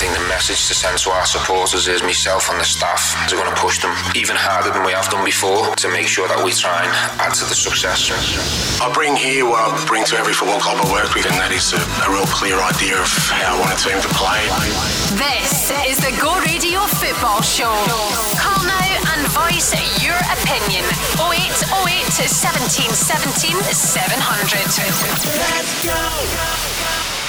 think the message to send to our supporters is myself and the staff are going to push them even harder than we have done before to make sure that we try and add to the success. I bring here what I bring to every football club I work with, and that is a, a real clear idea of how I want a team to play. This is the Go Radio Football Show. Call now and voice your opinion. 0808 17 17 700. Let's go.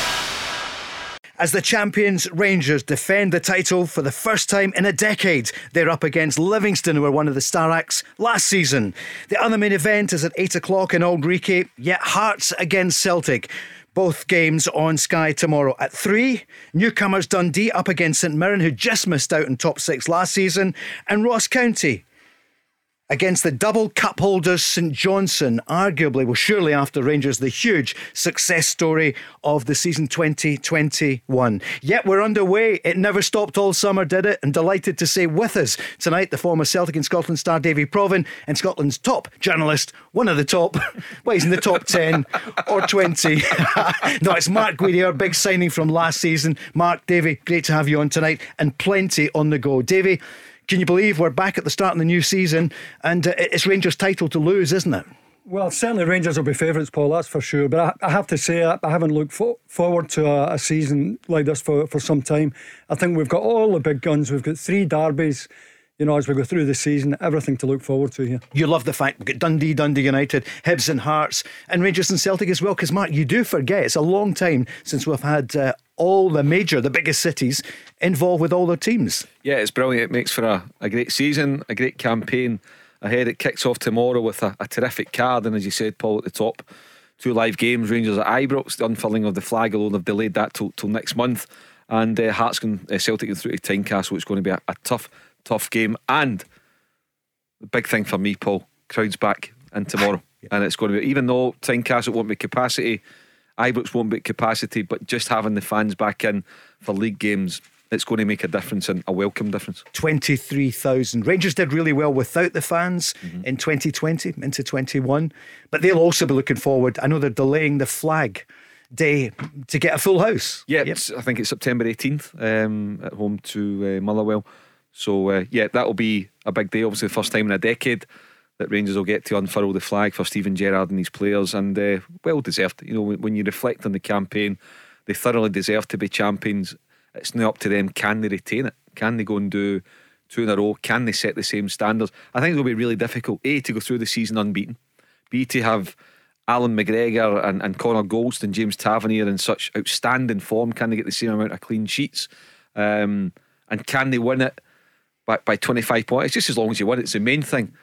As the champions Rangers defend the title for the first time in a decade, they're up against Livingston, who were one of the star acts last season. The other main event is at 8 o'clock in Auld Reekie, yet Hearts against Celtic. Both games on Sky tomorrow at 3. Newcomers Dundee up against St Mirren, who just missed out in top six last season. And Ross County against the double cup holders St Johnstone, arguably, well, surely after Rangers, the huge success story of the season 2021. Yet we're underway. It never stopped all summer, did it? And delighted to say with us tonight the former Celtic and Scotland star Davie Provan and Scotland's top journalist, one of the top, well, he's in the top 10 or 20. no, it's Mark Guidi, our big signing from last season. Mark, Davie, great to have you on tonight and plenty on the go. Davie, can you believe we're back at the start of the new season and uh, it's Rangers' title to lose, isn't it? Well, certainly Rangers will be favourites, Paul, that's for sure. But I, I have to say, I, I haven't looked fo- forward to a, a, season like this for, for some time. I think we've got all the big guns. We've got three derbies you know, as we go through the season, everything to look forward to here. You love the fact we've got Dundee, Dundee United, Hibs and Hearts, and Rangers and Celtic as well. Because, Mark, you do forget it's a long time since we've had uh, all the major, the biggest cities involved with all their teams. Yeah, it's brilliant. It makes for a, a great season, a great campaign ahead. It kicks off tomorrow with a, a terrific card, and as you said, Paul, at the top, two live games Rangers at Ibrox, the unfurling of the flag, although they've delayed that till, till next month. And uh, Hearts can uh, Celtic and through to Tynecastle. It's going to be a, a tough tough game. And the big thing for me, Paul, crowds back in tomorrow. yeah. And it's going to be, even though Tynecastle won't be capacity, Ibrox won't be capacity, but just having the fans back in for league games, it's going to make a difference and a welcome difference. 23,000. Rangers did really well without the fans mm-hmm. in 2020 into 21, but they'll also be looking forward. I know they're delaying the flag day to get a full house. Yeah, yep. I think it's September 18th um, at home to uh, Motherwell. So uh, yeah, that'll be a big day. Obviously, the first time in a decade that Rangers will get to unfurl the flag for Steven Gerrard and his players, and uh, well deserved. You know, when, you reflect on the campaign, they thoroughly deserve to be champions. It's now up to them. Can they retain it? Can they go and do two in a row? Can they set the same standards? I think it'll be really difficult. A to go through the season unbeaten. B to have Allan McGregor and, and Connor and James Tavernier in such outstanding form. Can they get the same amount of clean sheets? Um, and can they win it? By, by 25 points. Just as long as you win, it's the main thing.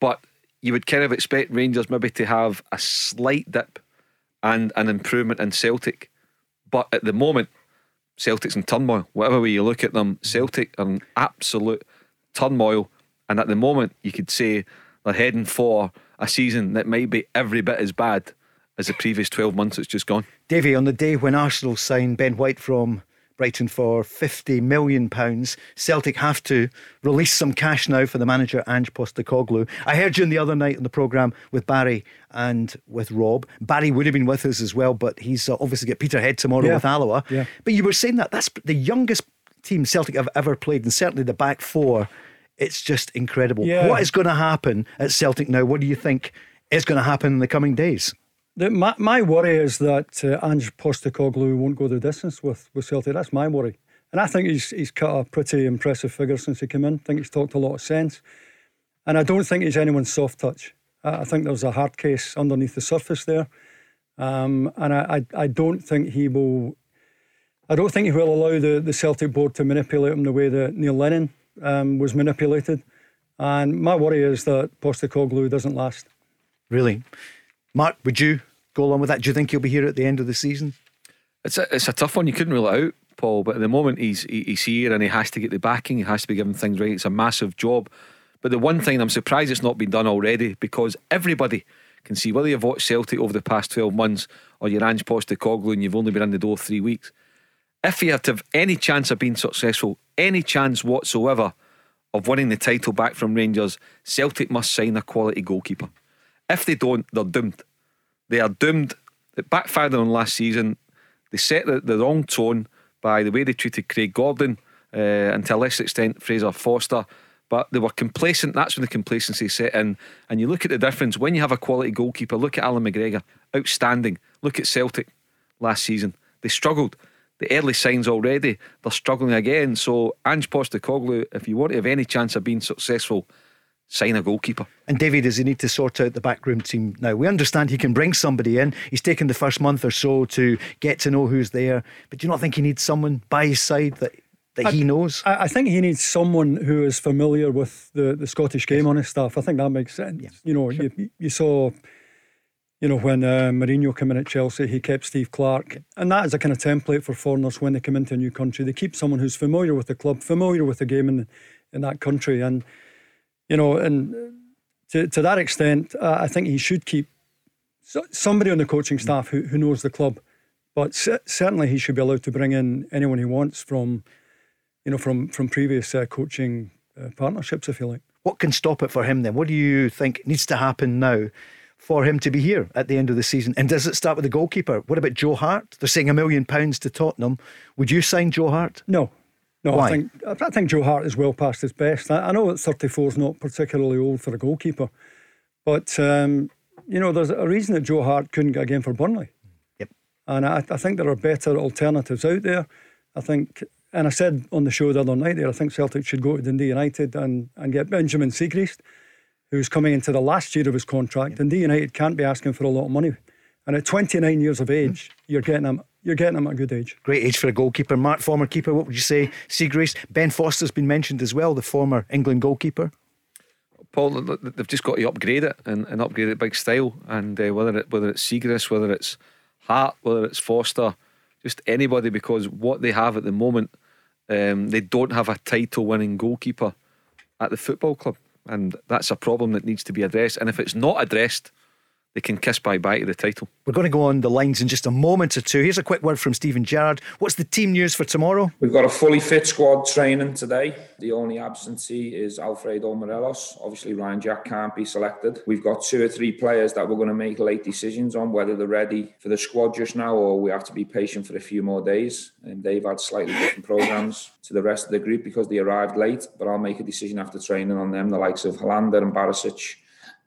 But you would kind of expect Rangers maybe to have a slight dip and an improvement in Celtic. But at the moment, Celtic's in turmoil. Whatever way you look at them, Celtic are in absolute turmoil. And at the moment, you could say they're heading for a season that might be every bit as bad as the previous 12 months that's just gone. Davy, on the day when Arsenal signed Ben White from Brighton for £50 million. Celtic have to release some cash now for the manager, Ange Postecoglou. I heard you in the other night on the programme with Barry and with Rob. Barry would have been with us as well, but he's uh, obviously got Peterhead tomorrow yeah. with Alloa. Yeah. But you were saying that that's the youngest team Celtic have ever played, and certainly the back four. It's just incredible. Yeah. What is going to happen at Celtic now? What do you think is going to happen in the coming days? The, my, my worry is that uh, Ange Postecoglou won't go the distance with, with Celtic. That's my worry. And I think he's he's cut a pretty impressive figure since he came in. I think he's talked a lot of sense. And I don't think he's anyone's soft touch. I, I think there's a hard case underneath the surface there. Um, and I, I, I don't think he will I don't think he will allow the, the Celtic board to manipulate him the way that Neil Lennon um, was manipulated. And my worry is that Postecoglou doesn't last. Really? Mark, would you go along with that? Do you think he'll be here at the end of the season? It's a, it's a tough one. You couldn't rule it out, Paul. But at the moment, he's he's here and he has to get the backing. He has to be given things right. It's a massive job. But the one thing I'm surprised it's not been done already because everybody can see whether you've watched Celtic over the past 12 months or you're Ange Postecoglou and you've only been in the door three weeks. If you have to have any chance of being successful, any chance whatsoever of winning the title back from Rangers, Celtic must sign a quality goalkeeper. If they don't, they're doomed. They are doomed. It backfired on last season. They set the, the wrong tone by the way they treated Craig Gordon uh, and to a lesser extent Fraser Forster. But they were complacent. That's when the complacency set in. And you look at the difference when you have a quality goalkeeper. Look at Allan McGregor, outstanding. Look at Celtic last season. They struggled. The early signs already, they're struggling again. So, Ange Postecoglou, if you want to have any chance of being successful, sign a goalkeeper. And David, does he need to sort out the backroom team now? We understand he can bring somebody in. He's taken the first month or so to get to know who's there. But do you not think he needs someone by his side that that I, he knows? I, I, think he needs someone who is familiar with the, the Scottish game on his staff. I think that makes sense. Yeah, you know, sure. you, you saw you know, when uh, Mourinho came in at Chelsea, he kept Steve Clarke. And that is a kind of template for foreigners when they come into a new country. They keep someone who's familiar with the club, familiar with the game in, in that country. And, you know, and to, to that extent, uh, I think he should keep somebody on the coaching staff who, who knows the club. But certainly he should be allowed to bring in anyone he wants from, you know, from, from previous uh, coaching uh, partnerships, if you like. What can stop it for him then? What do you think needs to happen now? for him to be here at the end of the season? And does it start with the goalkeeper? What about Joe Hart? They're saying a million pounds to Tottenham. Would you sign Joe Hart? No. No, Why? I think I think Joe Hart is well past his best. I, I know that 34 is not particularly old for a goalkeeper, but um, you know there's a reason that Joe Hart couldn't get a game for Burnley. Yep. And I, I think there are better alternatives out there. I think, and I said on the show the other night there, I think Celtic should go to Dundee United and, and get Benjamin Siegrist who's coming into the last year of his contract. And D United can't be asking for a lot of money. And at 29 years of age, mm. you're getting him. You're getting them at a good age. Great age for a goalkeeper. Mark, former keeper. What would you say? Siegrist. Ben Foster's been mentioned as well, the former England goalkeeper. Paul, they've just got to upgrade it and, and upgrade it big style. And uh, whether it whether it's Siegrist, whether it's Hart, whether it's Foster, just anybody, because what they have at the moment, um, they don't have a title-winning goalkeeper at the football club and that's a problem that needs to be addressed. And if it's not addressed, they can kiss bye bye to the title. We're going to go on the lines in just a moment or two. Here's a quick word from Steven Gerrard. What's the team news for tomorrow? We've got a fully fit squad training today. The only absentee is Alfredo Morelos. Obviously, Ryan Jack can't be selected. We've got two or three players that we're going to make late decisions on whether they're ready for the squad just now or we have to be patient for a few more days. And they've had slightly different programs to the rest of the group because they arrived late. But I'll make a decision after training on them, the likes of Helander and Barisic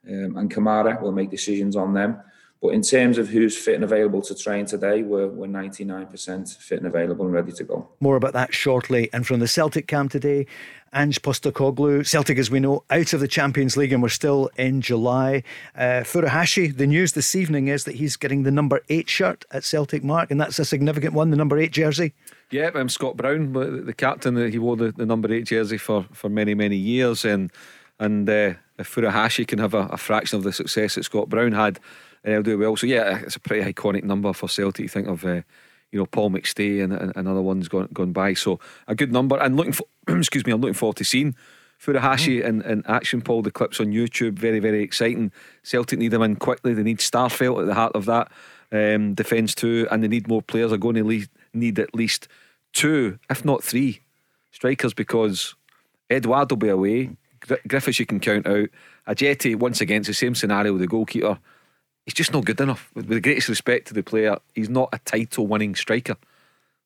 um, and Kamara. We'll make decisions on them. But in terms of who's fit and available to train today, we're, we're 99% fit and available and ready to go. More about that shortly. And from the Celtic camp today, Ange Postecoglou, Celtic, as we know, out of the Champions League, and we're still in July. Uh, Furuhashi, the news this evening is that he's getting the number eight shirt at Celtic Mark, and that's a significant one, the number eight jersey. Yeah, I'm Scott Brown, the captain. He wore the, the number eight jersey for, for many, many years, and and uh, if Furuhashi can have a, a, fraction of the success that Scott Brown had, and he'll do well. So yeah, it's a pretty iconic number for Celtic. You think of uh, you know Paul McStay and, and, and, other ones gone gone by. So a good number. And looking for excuse me, I'm looking forward to seeing Furuhashi mm. in, in action. Paul, the clips on YouTube, very very exciting. Celtic need them in quickly. They need Starfelt at the heart of that um, defence too, and they need more players. Are going to need at least two, if not three, strikers because Edouard will be away. Griffiths you can count out. Ajeti, once again, it's the same scenario with the goalkeeper. He's just not good enough. With the greatest respect to the player, he's not a title winning striker.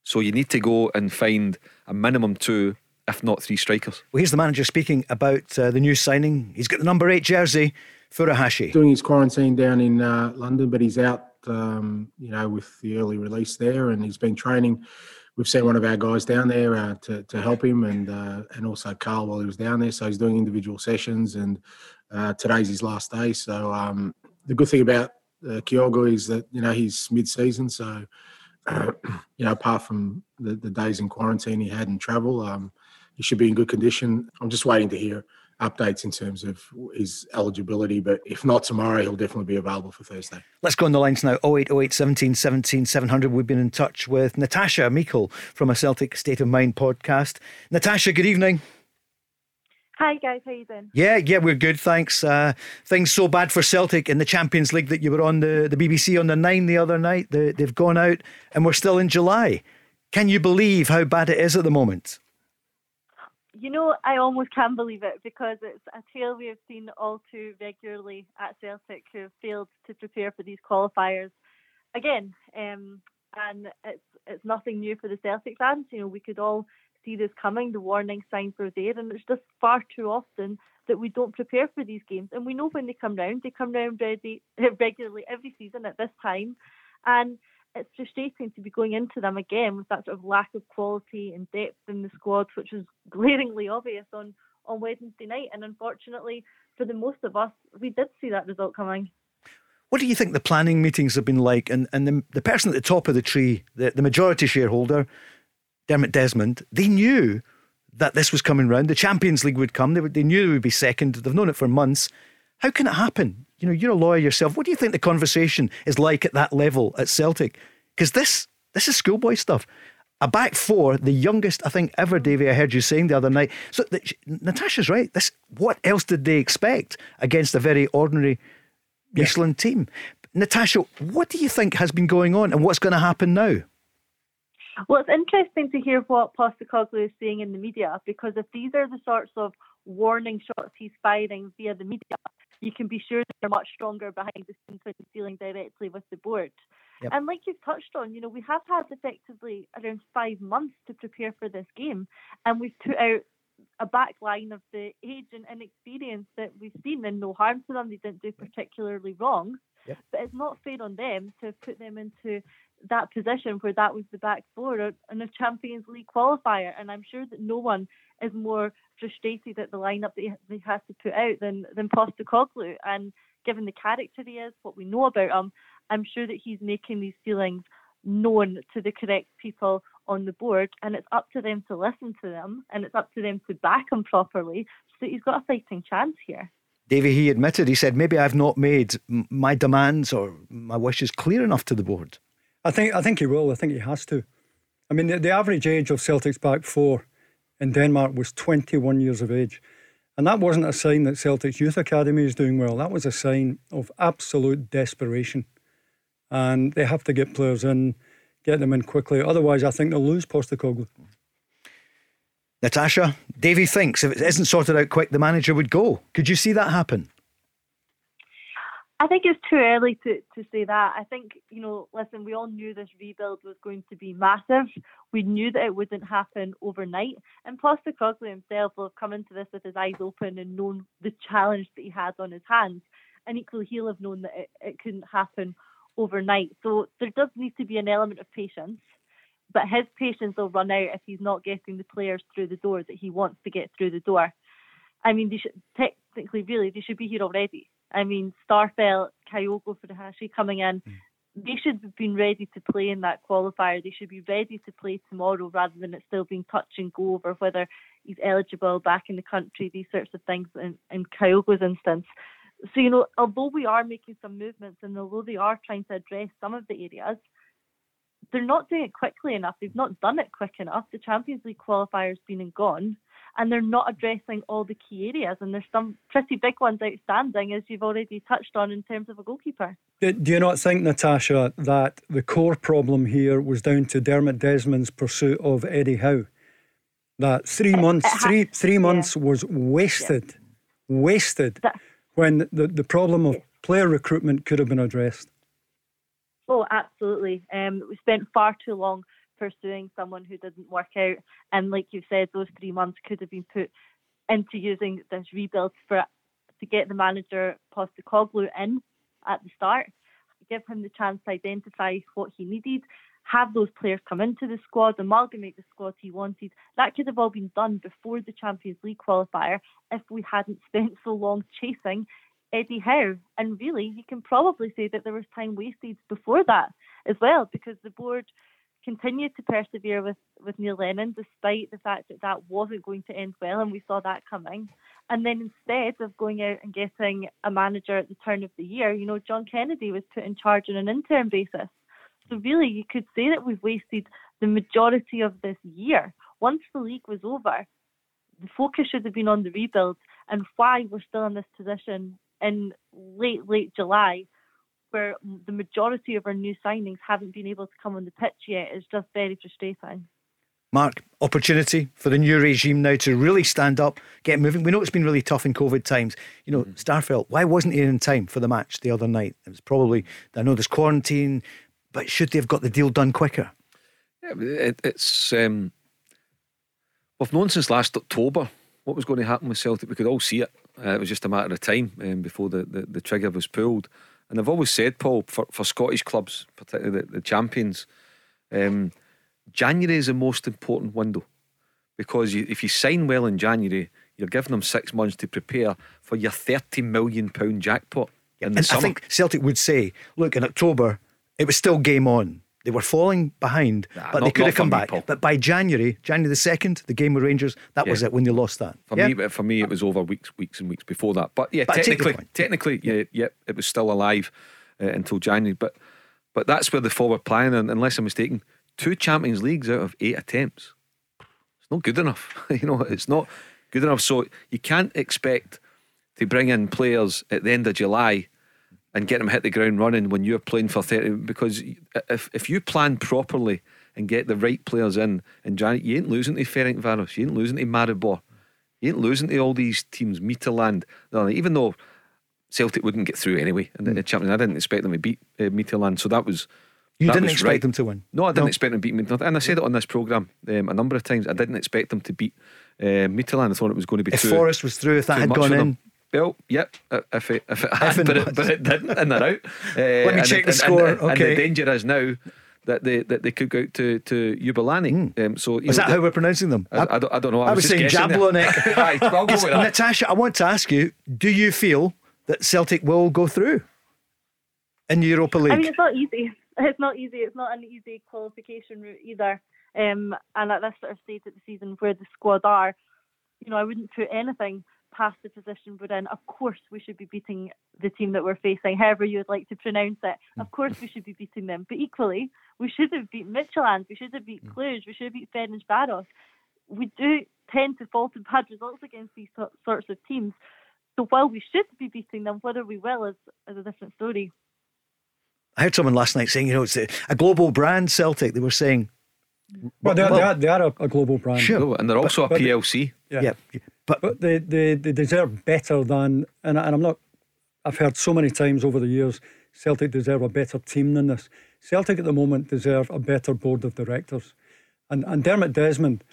So you need to go and find a minimum two, if not three strikers. Well, here's the manager speaking about uh, the new signing. He's got the number eight jersey, Furuhashi. Doing his quarantine down in uh, London, but he's out, um, you know, with the early release there, and he's been training we've sent one of our guys down there uh, to, to help him and uh, and also Carl while he was down there. So he's doing individual sessions and uh, today's his last day. So um, the good thing about uh, Kyogo is that you know he's mid-season, so you know apart from the, the days in quarantine he had and travel, um, he should be in good condition. I'm just waiting to hear updates in terms of his eligibility. But if not tomorrow, he'll definitely be available for Thursday. Let's go on the lines now 0808 17 17 700. We've been in touch with Natasha Meikle from a Celtic State of Mind podcast. Natasha, good evening. Hi guys, how you doing? Yeah, yeah, we're good, thanks. Uh, things so bad for Celtic in the Champions League that you were on the, the BBC on the nine the other night. They, they've gone out, and we're still in July. Can you believe how bad it is at the moment? You know, I almost can't believe it because it's a tale we have seen all too regularly at Celtic who have failed to prepare for these qualifiers again. Um, and it's it's nothing new for the Celtic fans. You know, we could all see this coming. The warning signs were there, and it's just far too often that we don't prepare for these games. And we know when they come round, they come round ready, regularly every season at this time. And it's frustrating to be going into them again with that sort of lack of quality and depth in the squad, which was glaringly obvious on, on Wednesday night. And unfortunately, for the most of us, we did see that result coming. What do you think the planning meetings have been like? And, and the, the person at the top of the tree, the, the majority shareholder, Dermot Desmond, they knew that this was coming round. The Champions League would come. They, they knew they would be second. They've known it for months. How can it happen? You know, you're a lawyer yourself. What do you think the conversation is like at that level at Celtic? Because this this is schoolboy stuff. A back four, the youngest I think ever, Davie. I heard you saying the other night. So the, Natasha's right. This what else did they expect against a very ordinary Midtjylland yeah. team? Natasha, what do you think has been going on, and what's going to happen now? Well, it's interesting to hear what Postecoglou is saying in the media because if these are the sorts of warning shots he's firing via the media, you can be sure that they're much stronger behind the scenes when dealing directly with the board. Yep. And like you've touched on, you know, we have had effectively around five months to prepare for this game, and we've put out a back line of the age and inexperience that we've seen, and no harm to them. They didn't do particularly wrong, yep. but it's not fair on them to put them into that position where that was the back four in a Champions League qualifier. And I'm sure that no one is more frustrated at the lineup that he, has to put out than than Postecoglou. And given the character he is, what we know about him, I'm sure that he's making these feelings known to the correct people on the board, and it's up to them to listen to them, and it's up to them to back him properly, so that he's got a fighting chance here. Davie, he admitted, he said, maybe I've not made my demands or my wishes clear enough to the board. I think I think he will. I think he has to. I mean, the, the average age of Celtic's back four in Denmark was 21 years of age. And that wasn't a sign that Celtic's youth academy is doing well. That was a sign of absolute desperation. And they have to get players in, get them in quickly. Otherwise, I think they'll lose Postecoglou. Natasha, Davie thinks if it isn't sorted out quick, the manager would go. Could you see that happen? I think it's too early to, to say that. I think, you know, listen, we all knew this rebuild was going to be massive. We knew that it wouldn't happen overnight. And Postecoglou himself will have come into this with his eyes open and known the challenge that he has on his hands. And equally, he'll have known that it, it couldn't happen overnight. So there does need to be an element of patience. But his patience will run out if he's not getting the players through the door that he wants to get through the door. I mean, they should technically, really, they should be here already I mean, Starfelt, Kyogo Furuhashi coming in, mm. they should have been ready to play in that qualifier. They should be ready to play tomorrow rather than it still being touch and go over whether he's eligible back in the country, these sorts of things in, in Kyogo's instance. So, you know, although we are making some movements and although they are trying to address some of the areas, they're not doing it quickly enough. They've not done it quick enough. The Champions League qualifier's been and gone and they're not addressing all the key areas. And there's some pretty big ones outstanding, as you've already touched on, in terms of a goalkeeper. Do you not think, Natasha, that the core problem here was down to Dermot Desmond's pursuit of Eddie Howe? That three months, ha- three three months yeah. was wasted, yeah. wasted, that, when the, the problem of player recruitment could have been addressed. Oh, absolutely. Um, we spent far too long pursuing someone who didn't work out. And like you said, those three months could have been put into using this rebuild for to get the manager Postecoglou in at the start, give him the chance to identify what he needed, have those players come into the squad, amalgamate the squad he wanted. That could have all been done before the Champions League qualifier if we hadn't spent so long chasing Eddie Howe. And really, you can probably say that there was time wasted before that as well, because the board continued to persevere with, with Neil Lennon despite the fact that that wasn't going to end well and we saw that coming. And then instead of going out and getting a manager at the turn of the year, you know, John Kennedy was put in charge on an interim basis. So really, you could say that we've wasted the majority of this year. Once the league was over, the focus should have been on the rebuild and why we're still in this position in late, late July where the majority of our new signings haven't been able to come on the pitch yet is just very frustrating. Mark, opportunity for the new regime now to really stand up, get moving. We know it's been really tough in COVID times. You know, mm. Starfelt, why wasn't he in time for the match the other night? It was probably, I know there's quarantine, but should they have got the deal done quicker? It, it's um, we've known since last October what was going to happen with Celtic. We could all see it. Uh, it was just a matter of time um, before the, the, the, trigger was pulled. And I've always said, Paul, for, for Scottish clubs, particularly the, the champions, um, January is the most important window because you, if you sign well in January, you're giving them six months to prepare for your thirty million pound jackpot. the And I think Celtic would say, look, in October, it was still game on. They were falling behind, Nah, but they could have come me, back. Paul. But by January, January the 2nd, the game with Rangers, that was it when they lost that. For Yeah? me, for me, it was over weeks, weeks and weeks before that. But yeah, But I take your technically, technically, yeah, yeah, it was still alive uh, until January. But but that's where the forward plan, and unless I'm mistaken, two Champions Leagues out of eight attempts. It's not good enough. you know, it's not good enough. So you can't expect to bring in players at the end of July and get them hit the ground running when you're playing for 30 because if if you plan properly and get the right players in and you ain't losing to Ferencvaros you ain't losing to Maribor you ain't losing to all these teams Midtjylland No, even though Celtic wouldn't get through anyway in the Champions I didn't expect them to beat uh, Midtjylland so that was You that didn't was expect right. them to win? no I didn't No. expect them to beat Midtjylland and I said it on this programme um, a number of times I didn't expect them to beat uh, I thought it was going to be If too Forrest was through, if that had gone in, them. Well, yep. uh, If it, if it had, it but, was. it, but it didn't, and they're out. Uh, Let me and check it- the and- score. And, and Okay. the danger is now that they that they could go out to to Jubilani. Um, so you is know, that the- how we're pronouncing them? I, I, don't, I don't know. I, I was just saying guessing there. Jablonec. Aye, I'll go Is- with that. Natasha, I want to ask you: Do you feel that Celtic will go through in the Europa League? I mean, it's not easy. It's not easy. It's not an easy qualification route either. Um, and at this sort of stage of the season where the squad are, you know, I wouldn't put anything past the position we're in. Of course, we should be beating the team that we're facing, however you would like to pronounce it. Of course, we should be beating them. But equally, we should have beat Midtjylland. We should have beat mm. Cluj. We should have beat Ferencvaros. We do tend to fall to bad results against these sorts of teams. So while we should be beating them, whether we will is, is a different story. I heard someone last night saying, you know, it's a, a global brand Celtic. They were saying, Well, they are, well- they are, they are a, a global brand. Sure. Oh, and they're also but- a PLC. Yeah. yeah, but But they, they, they deserve better than, and, and I'm not, I've heard so many times over the years, Celtic deserve a better team than this. Celtic at the moment deserve a better board of directors. And, and Dermot Desmond,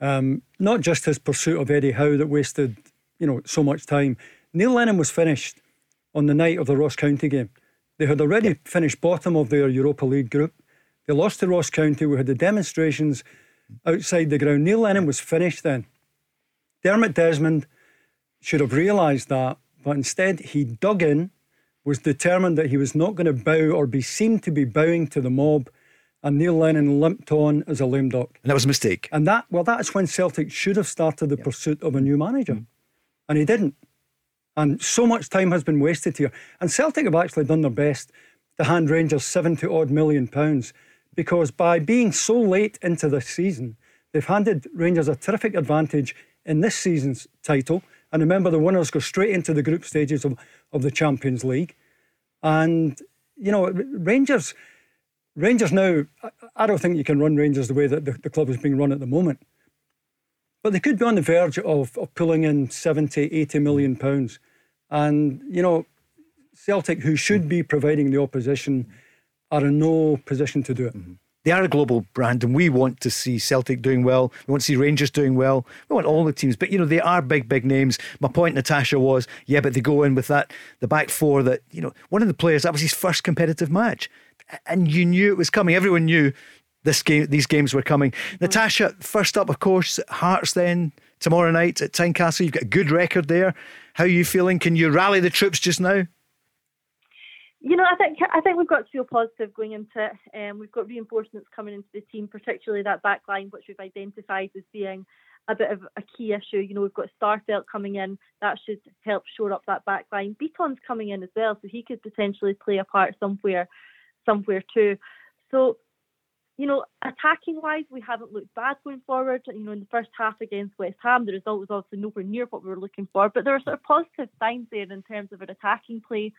um, not just his pursuit of Eddie Howe that wasted, you know, so much time. Neil Lennon was finished on the night of the Ross County game. They had already finished bottom of their Europa League group. They lost to Ross County. We had the demonstrations outside the ground. Neil Lennon was finished then. Dermot Desmond should have realised that, but instead he dug in, was determined that he was not going to bow or be seen to be bowing to the mob, and Neil Lennon limped on as a lame duck. and that was a mistake. And that, well, that's when Celtic should have started the pursuit of a new manager. Mm. And he didn't. And so much time has been wasted here. And Celtic have actually done their best to hand Rangers 70 odd million pounds because by being so late into this season, they've handed Rangers a terrific advantage in this season's title. And remember, the winners go straight into the group stages of, of the Champions League. And, you know, Rangers. Rangers now, I- I don't think you can run Rangers the way that the, the club is being run at the moment. But they could be on the verge of, of pulling in 70, 80 million pounds. And, you know, Celtic, who should be providing the opposition, are in no position to do it. Mm-hmm. They are a global brand, and we want to see Celtic doing well. We want to see Rangers doing well. We want all the teams, but you know they are big, big names. My point, Natasha, was yeah, but they go in with that the back four. That you know, one of the players that was his first competitive match, and you knew it was coming. Everyone knew this game, these games were coming. Mm-hmm. Natasha, first up, of course, Hearts. Then tomorrow night at Tynecastle, you've got a good record there. How are you feeling? Can you rally the troops just now? You know, I think I think we've got to feel positive going into it. Um, we've got reinforcements coming into the team, particularly that back line, which we've identified as being a bit of a key issue. You know, we've got Starfelt coming in, that should help shore up that back line. Beaton's coming in as well, so he could potentially play a part somewhere, somewhere too. So, you know, attacking wise, we haven't looked bad going forward. You know, in the first half against West Ham, the result was obviously nowhere near what we were looking for, but there are sort of positive signs there in terms of our attacking play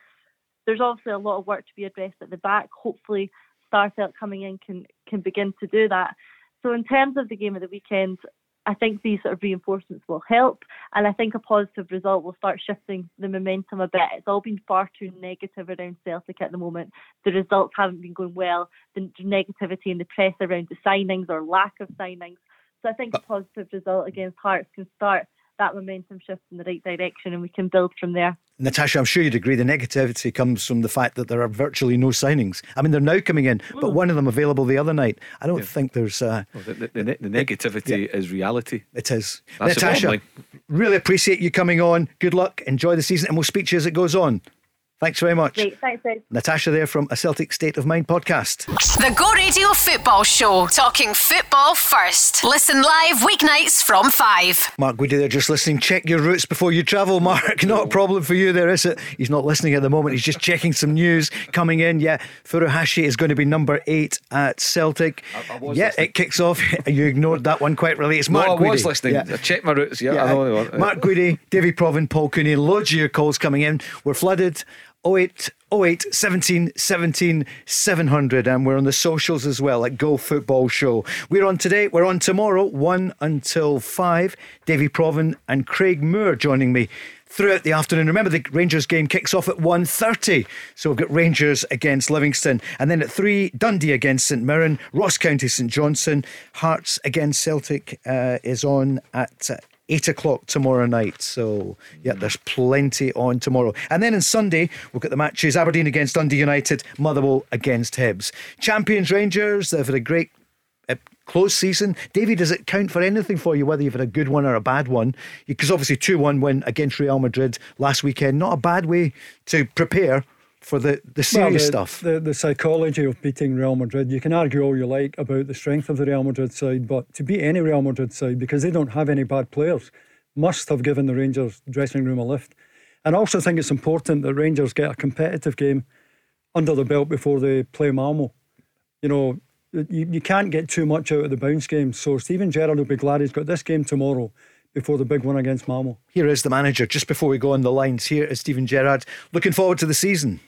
there's obviously a lot of work to be addressed at the back. Hopefully, Starfelt coming in can can begin to do that. So in terms of the game of the weekend, I think these sort of reinforcements will help, and I think a positive result will start shifting the momentum a bit. It's all been far too negative around Celtic at the moment. The results haven't been going well. The negativity in the press around the signings or lack of signings. So I think a positive result against Hearts can start that momentum shift in the right direction and we can build from there. Natasha, I'm sure you'd agree the negativity comes from the fact that there are virtually no signings. I mean, they're now coming in, but one of them available the other night. I don't yeah. think there's. Uh, well, the, the, the, the, negativity yeah. is reality. It is. That's Natasha, really appreciate you coming on. Good luck. Enjoy the season, and we'll speak to you as it goes on. Thanks very much. Great, thanks, Ed. Natasha there from a Celtic State of Mind podcast. The Go Radio Football Show, talking football first. Listen live weeknights from 5. Mark Guidi there just listening. Check your routes before you travel, Mark. Not a oh. problem for you there, is it? He's not listening at the moment. He's just checking some news coming in. Yeah, Furuhashi is going to be number 8 at Celtic. I, I yeah, listening. it kicks off. you ignored that one quite really. It's Mark no, I was listening. Yeah. I checked my routes. Yeah, yeah I know. Mark Guidi, Davie Provan, Paul Cooney, loads of your calls coming in. We're flooded. 08 08 17 17 700 and we're on the socials as well at Go Football Show. We're on today, we're on tomorrow 1 until 5. Davie Provan and Craig Moore joining me throughout the afternoon. Remember the Rangers game kicks off at 1.30. So we've got Rangers against Livingston and then at 3 Dundee against St Mirren, Ross County St Johnstone, Hearts against Celtic uh, is on at uh, eight o'clock tomorrow night. So, yeah, there's plenty on tomorrow. And then on Sunday, we've got the matches Aberdeen against Dundee United, Motherwell against Hibs. Champions Rangers, they've had a great uh, close season. Davie, does it count for anything for you, whether you've had a good one or a bad one? Because obviously, 2 1 win against Real Madrid last weekend, not a bad way to prepare for the, the serious well, the, stuff. The, the psychology of beating Real Madrid, you can argue all you like about the strength of the Real Madrid side, but to beat any Real Madrid side, because they don't have any bad players, must have given the Rangers dressing room a lift. And I also think it's important that Rangers get a competitive game under the belt before they play Malmo. You know, you, you can't get too much out of the bounce game. So Steven Gerrard will be glad he's got this game tomorrow before the big one against Malmo. Here is the manager, just before we go on the lines. Here is Steven Gerrard. Looking forward to the season.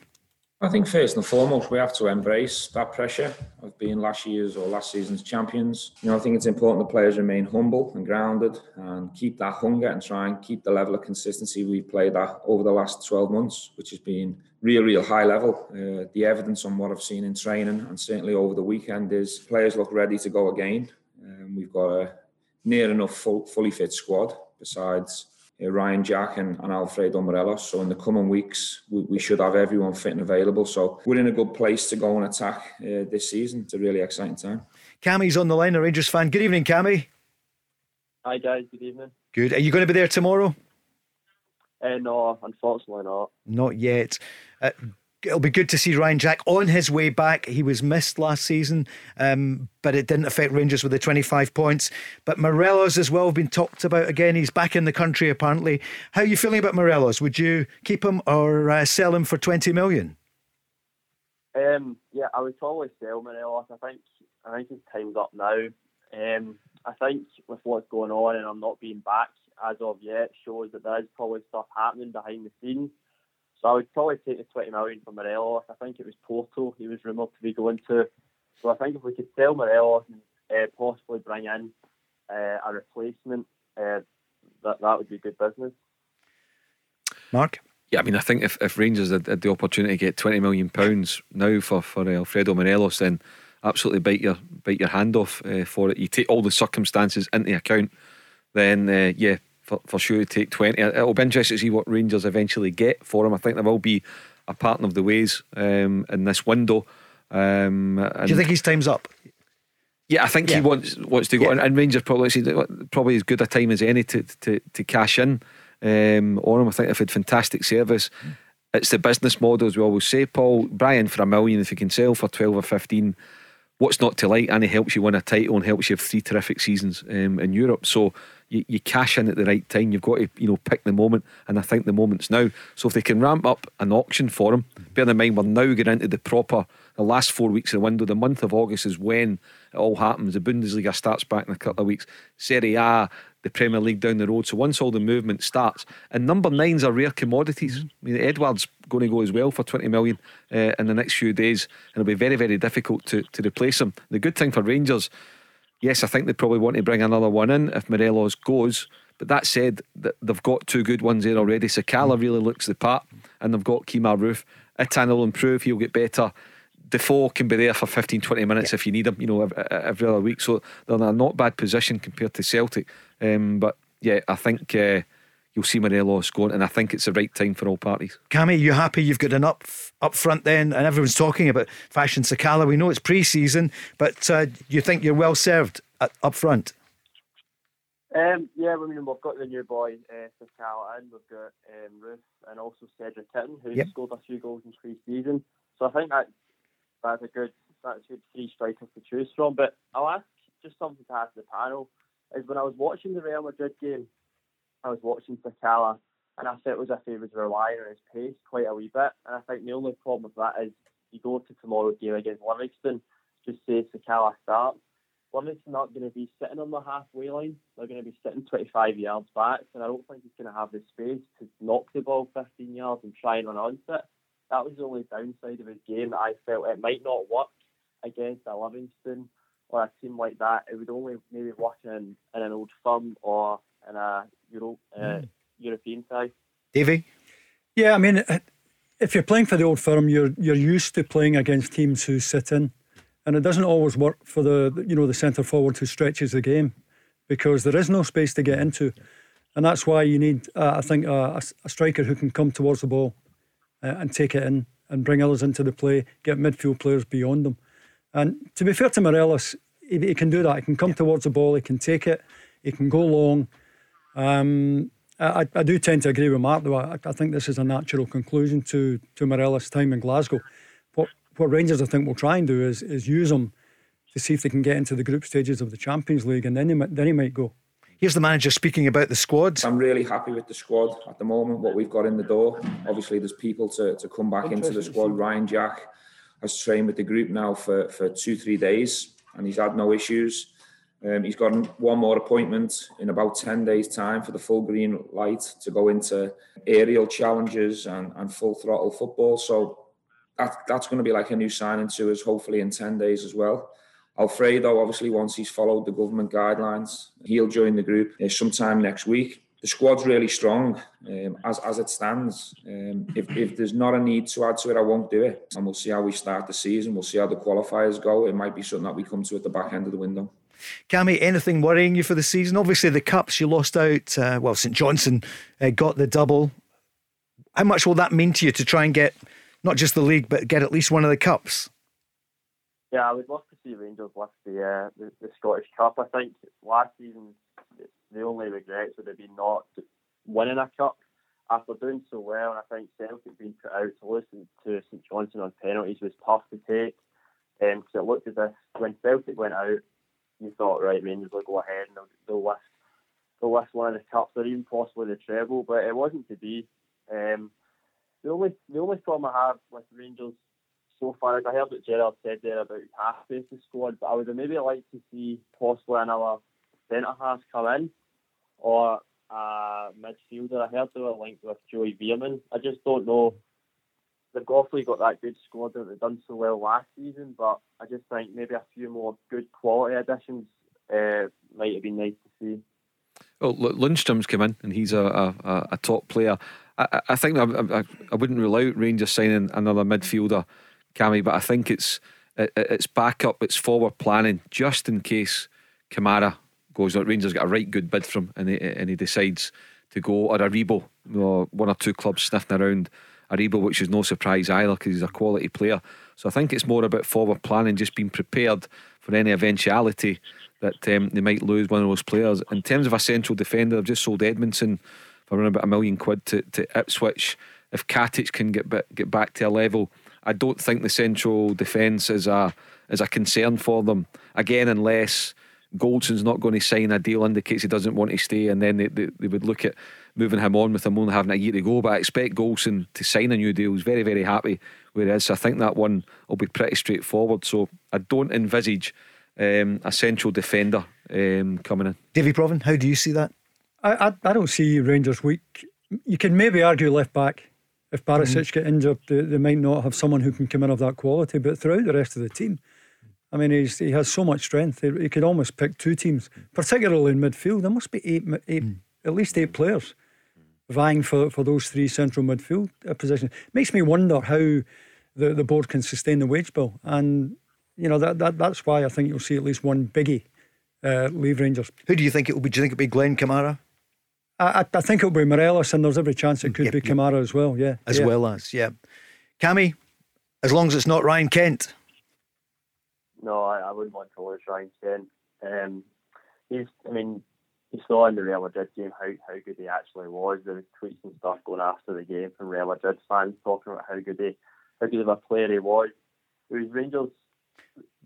I think first and foremost we have to embrace that pressure of being last year's or last season's champions. You know, I think it's important the players remain humble and grounded and keep that hunger and try and keep the level of consistency we played at over the last 12 months, which has been real, real high level. Uh, the evidence on what I've seen in training and certainly over the weekend is players look ready to go again. Um, we've got a near enough full, fully fit squad besides Ryan Jack and, and Alfredo Morelos. So in the coming weeks, we, we, should have everyone fit and available. So we're in a good place to go and attack uh, this season. It's a really exciting time. Cammy's on the line, a Rangers fan. Good evening, Cammy. Hi guys. Good evening. Good. Are you going to be there tomorrow? Uh, no, unfortunately not. Not yet. Uh, it'll be good to see Ryan Jack on his way back. He was missed last season, um, but it didn't affect Rangers with the 25 points. But Morelos as well have been talked about again. He's back in the country apparently. How are you feeling about Morelos? Would you keep him or uh, sell him for 20 million? Um, yeah, I would probably sell Morelos. I think I think his time's up now. Um, I think with what's going on and I'm not being back as of yet shows that there's probably stuff happening behind the scenes. So I would probably take the 20 million for Morelos. I think it was Porto he was rumoured to be going to. So I think if we could sell Morelos and uh, possibly bring in uh, a replacement, uh, that that would be good business. Mark? Yeah, I mean, I think if, if Rangers had, had the opportunity to get twenty million pounds now for for Alfredo Morelos, then absolutely bite your bite your hand off uh, for it. You take all the circumstances into account, then uh, yeah, for, for sure take 20. It'll be interesting to see what Rangers eventually get for him. I think there will be a partner of the ways um, in this window. Um, Do you think his time's up? Yeah, I think yeah. he wants wants to go, yeah. and, and, Rangers probably probably as good a time as any to to, to cash in um, on him. I think they've had fantastic service. Mm. It's the business model, as we always say, Paul. Brian for a million, if you can sell for twelve or fifteen, what's not to like? And he helps you win a title and helps you have three terrific seasons um, in Europe. So you, you cash in at the right time. You've got to you know pick the moment, and I think the moment's now. So if they can ramp up an auction for him, bear in mind we're now getting into the proper the last four weeks of the window. The month of August is when it all happens. The Bundesliga starts back in a couple of weeks. Serie A, the Premier League down the road. So once all the movement starts, and number nines are rare commodities. I mean, Edouard's going to go as well for 20 million uh, in the next few days, and it'll be very, very difficult to, to replace him. The good thing for Rangers yes, I think they probably want to bring another one in if Morelos goes. But that said, they've got two good ones there already. Sakala mm. really looks the part, and they've got Kemar Roofe. Itten will improve, he'll get better. Defoe can be there for 15, 20 minutes yeah. if you need him, you know, every, every, other week. So they're in a not bad position compared to Celtic. Um, but yeah, I think uh, you'll see Morelos going, and I think it's the right time for all parties. Cammy, you happy you've got an up front then, and everyone's talking about Fashion Sakala. We know it's pre-season, but uh, you think you're well served at, up front? Um, yeah, I mean we've got the new boy uh, Sakala, and we've got um, Roofe, and also Cedric Itten, who's yep. scored a few goals in pre-season. So I think that that's a good that's a good three strikers to choose from. But I'll ask just something to ask the panel is when I was watching the Real Madrid game, I was watching Sakala, and I felt as if he was relying on his pace quite a wee bit. And I think the only problem with that is you go to tomorrow's game against Livingston, just say Sakala starts. Livingston are not going to be sitting on the halfway line. They're going to be sitting 25 yards back, and I don't think he's going to have the space to knock the ball 15 yards and try and run onto it that was the only downside of his game that I felt it might not work against a Livingston or a team like that. It would only maybe work in, in an old firm or in a Euro, uh, mm. European side. Davie? Yeah, I mean, if you're playing for the old firm, you're you're used to playing against teams who sit in, and it doesn't always work for the you know the centre forward who stretches the game, because there is no space to get into, and that's why you need, uh, I think, uh, a, a striker who can come towards the ball uh, and take it in and bring others into the play, get midfield players beyond them. And to be fair to Morelos, he, he can do that. He can come towards the ball, he can take it, he can go long. Um, I, I, do tend to agree with Mark, though. I, I, think this is a natural conclusion to, to Morelos' time in Glasgow. What, what Rangers, I think, will try and do is, is use him to see if they can get into the group stages of the Champions League, and then he, then he might go. Here's the manager speaking about the squad. I'm really happy with the squad at the moment, what we've got in the door. Obviously, there's people to, to come back into the squad. Ryan Jack has trained with the group now for, for two, three days, and he's had no issues. Um, he's got one more appointment in about 10 days' time for the full green light to go into aerial challenges and, and full throttle football. So that, that's going to be like a new signing to us, hopefully in 10 days as well. Alfredo, obviously, once he's followed the government guidelines, he'll join the group uh, sometime next week. The squad's really strong um, as, as it stands. Um, if, if there's not a need to add to it, I won't do it. And we'll see how we start the season. We'll see how the qualifiers go. It might be something that we come to at the back end of the window. Cammy, anything worrying you for the season? Obviously, the cups you lost out. Uh, well, St Johnstone uh, got the double. How much will that mean to you to try and get not just the league, but get at least one of the cups? Yeah, I would love to see Rangers lift the, uh, the, the Scottish Cup. I think last season the only regrets would have been not winning a cup after doing so well. And I think Celtic being put out to listen to St Johnstone on penalties was tough to take. Because um, it looked as if when Celtic went out, you thought, right, Rangers will go ahead and they'll, they'll lift they'll one of the cups or even possibly the treble, but it wasn't to be. Um, the only the only problem I have with Rangers so far. Like I heard what Gerrard said there about half space the squad, but I would maybe like to see possibly another centre half come in or a midfielder. I heard they were linked with Joey Veerman. I just don't know. They've awfully got that good squad that they've done so well last season, but I just think maybe a few more good quality additions uh, might have been nice to see. Well, Lundstram's come in and he's a, a, a top player. I, I think I, I, I, wouldn't rule out Rangers signing another midfielder Cammy, but I think it's it, it's backup, it's forward planning just in case Kamara goes. Rangers got a right good bid from, and he, and he decides to go or Aribo, you know, one or two clubs sniffing around Aribo, which is no surprise either because he's a quality player. So I think it's more about forward planning, just being prepared for any eventuality that um, they might lose one of those players. In terms of a central defender, I've just sold Edmundson for around about a million quid to, to Ipswich. If Katic can get get back to a level I don't think the central defence is a is a concern for them. Again, unless Goldson's not going to sign a deal indicates he doesn't want to stay, and then they, they, they, would look at moving him on with him only having a year to go. But I expect Goldson to sign a new deal. He's very, very happy where he is. So I think that one will be pretty straightforward. So I don't envisage um, a central defender um, coming in. Davie Provan, how do you see that? I, I, I don't see Rangers weak. You can maybe argue left back if Barisic mm. get injured, they, they, might not have someone who can come in of that quality. But throughout the rest of the team, I mean, he's, he has so much strength. He, he could almost pick two teams, particularly in midfield. There must be eight, eight mm. at least eight players vying for, for those three central midfield uh, positions. Makes me wonder how the, the board can sustain the wage bill. And, you know, that, that that's why I think you'll see at least one biggie uh, leave Rangers. Who do you think it will be? Do you think it'll be Glenn Kamara? I, I, think it'll be Morelos, and there's every chance it could yep, be Kamara yep. as well. Yeah, as yeah. well as yeah. Cammy, as long as it's not Ryan Kent. No, I, I wouldn't want to lose Ryan Kent. Um, he's, I mean, you saw in the Real Madrid game how, how good he actually was. There was tweets and stuff going after the game from Real Madrid fans talking about how good he, how good of a player he was. He was Rangers,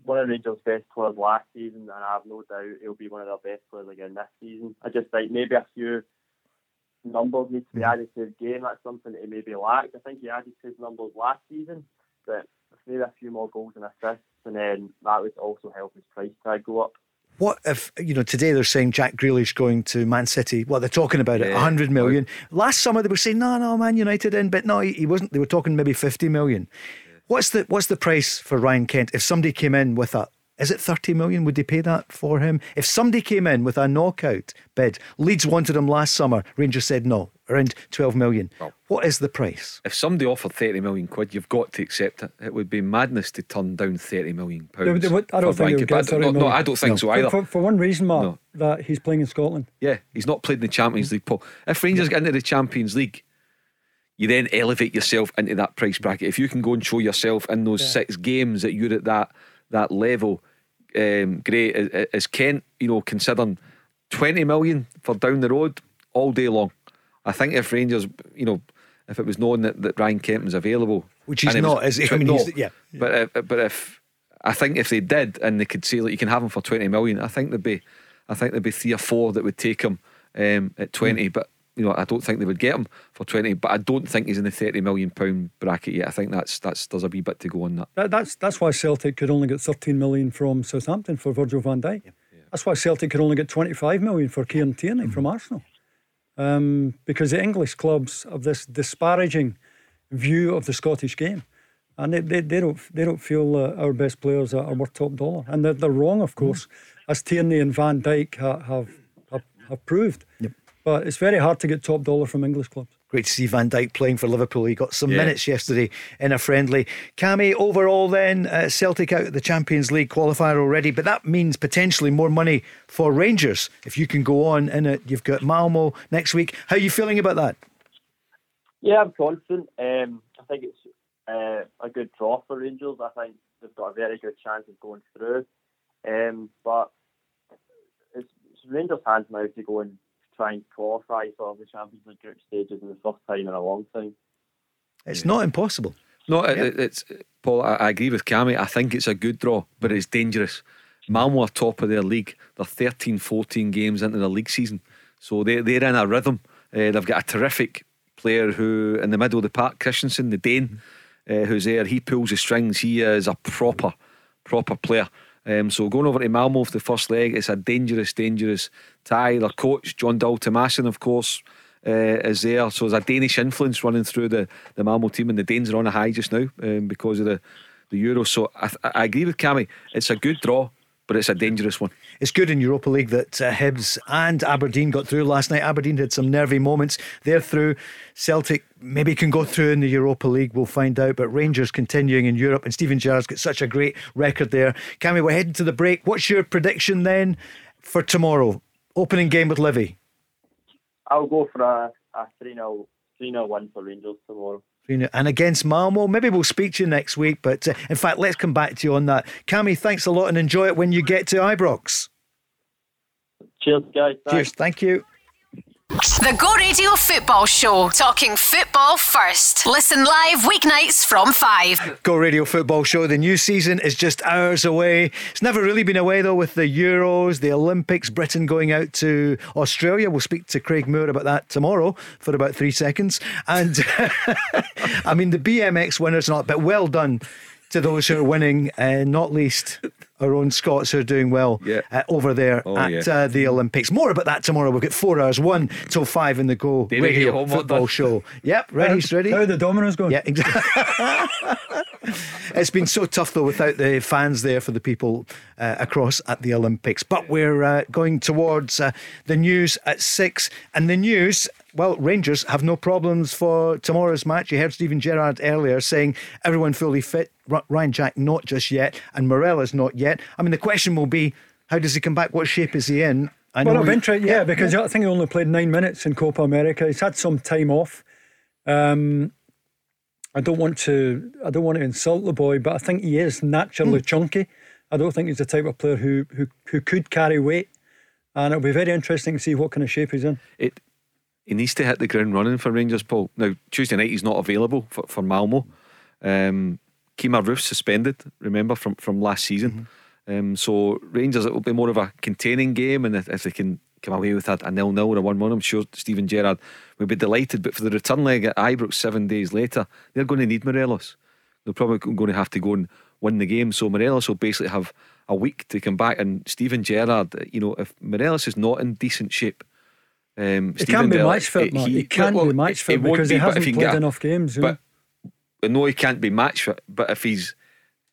one of Rangers' best players last season, and I have no doubt he'll be one of their best players again this season. I just think maybe a few numbers need to be added to his game. That's something that he maybe lacked. I think he added to his numbers last season, but maybe a few more goals and assists, and then that would also help his price tag go up. What if you know today they're saying Jack Grealish going to Man City? Well, they're talking about it, yeah. 100 million. Last summer they were saying no, no, Man United in, but no, he wasn't. They were talking maybe 50 million. What's the what's the price for Ryan Kent if somebody came in with a is it 30 million? Would they pay that for him? If somebody came in with a knockout bid, Leeds wanted him last summer, Rangers said no, around 12 million. Well, what is the price? If somebody offered 30 million quid, you've got to accept it. It would be madness to turn down 30 million pounds. No, I don't think get 30 no, no, I don't think no. so either. For, for, one reason, Mark, no. that he's playing in Scotland. Yeah, he's not played in the Champions League, Paul. If Rangers get into the Champions League, you then elevate yourself into that price bracket. If you can go and show yourself in those yeah. six games that you're at that that level, um, great. Is Kent, you know, considering 20 million for down the road all day long? I think if Rangers, you know, if it was known that, that Ryan Kent was available, which he's not, was, is he? I mean, no, yeah. But if, but if I think if they did and they could say like you can have him for 20 million, I think there'd be, I think there'd be three or four that would take him um, at 20. Mm. But you know, I don't think they would get him for 20, but I don't think he's in the 30 million pound bracket yet. I think that's that's there's a wee bit to go on that. that that's that's why Celtic could only get 13 million from Southampton for Virgil van Dijk. Yeah. Yeah. That's why Celtic could only get 25 million for Kieran Tierney mm-hmm. from Arsenal. Um, because the English clubs have this disparaging view of the Scottish game. And they, they, they don't they don't feel uh, our best players are, are, worth top dollar, and they're, they're wrong, of course, mm-hmm. as Tierney and Van Dijk ha, have, have have proved. Yep. But it's very hard to get top dollar from English clubs. Great to see Van Dijk playing for Liverpool. He got some yeah. minutes yesterday in a friendly. Cammy, overall, then, uh, Celtic out of the Champions League qualifier already, but that means potentially more money for Rangers if you can go on in it. You've got Malmo next week. How are you feeling about that? Yeah, I'm confident. Um, I think it's uh, a good draw for Rangers. I think they've got a very good chance of going through. Um, but it's, it's Rangers' hands now to go and try and qualify for the Champions League group stages in the first time in a long time. It's not impossible. No, it, it's Paul. I, I, agree with Cammy. I think it's a good draw, but it's dangerous. Malmo are top of their league. They're 13, 14 games into the league season, so they they're in a rhythm. Uh, they've got a terrific player who in the middle of the park, Christiansen, the Dane, uh, who's there. He pulls the strings. He is a proper, proper player. Um, so going over to Malmo for the first leg, it's a dangerous, dangerous tie. Their coach, Jon Dahl Tomasson, of course, uh, is there. So there's a Danish influence running through the, the Malmo team, and the Danes are on a high just now um, because of the, the Euro. So I, I agree with Cammy. It's a good draw but it's a dangerous one. It's good in Europa League that uh, Hibs and Aberdeen got through last night. Aberdeen had some nervy moments. They're through. Celtic maybe can go through in the Europa League. We'll find out. But Rangers continuing in Europe, and Steven Gerrard's got such a great record there. Cammy, we're heading to the break. What's your prediction then for tomorrow? Opening game with Livy. I'll go for a, a 3 0 win for Rangers tomorrow and against Malmo. Maybe we'll speak to you next week, but uh, in fact, let's come back to you on that. Cammy, thanks a lot and enjoy it when you get to Ibrox. Cheers, guys. Thanks. Cheers. Thank you. The Go Radio Football Show, talking football first. Listen live weeknights from 5. Go Radio Football Show, the new season is just hours away. It's never really been away though with the Euros, the Olympics, Britain going out to Australia. We'll speak to Craig Moore about that tomorrow for about three seconds. And I mean, the BMX winners, not, but well done to those who are winning, uh, not least our own Scots who are doing well yeah. uh, over there oh, at yeah. uh, the Olympics. More about that tomorrow. We've got four hours, one till five in the Go David Radio Football Show. Yep, ready, how, ready. How are the dominoes going? Yeah, exactly. it's been so tough though without the fans there for the people uh, across at the Olympics. But we're uh, going towards uh, the news at six, and the news. Well, Rangers have no problems for tomorrow's match. You heard Steven Gerrard earlier saying everyone fully fit. Ryan Jack not just yet, and Morelos not yet. I mean, the question will be, how does he come back? What shape is he in? I well, of interest, yeah, because yeah. I think he only played nine minutes in Copa America. He's had some time off. Um, I don't want to I don't want to insult the boy, but I think he is naturally mm. chunky. I don't think he's the type of player who who who could carry weight, and it'll be very interesting to see what kind of shape he's in. It he needs to hit the ground running for Rangers, Paul. Now Tuesday night he's not available for for Malmo. Um, Kemar Roofe suspended, remember from from last season. Mm-hmm. Um, so Rangers, it will be more of a containing game, and if, if they can come away with a, a nil nil or a one one, I'm sure Steven Gerrard would be delighted. But for the return leg at Ibrox seven days later, they're going to need Morelos. They're probably going to have to go and win the game. So Morelos will basically have a week to come back. And Steven Gerrard, you know, if Morelos is not in decent shape. Um, he can't be match fit, man. He, he can't well, be match fit because be, he hasn't played enough games. But, no, he can't be match fit. But if he's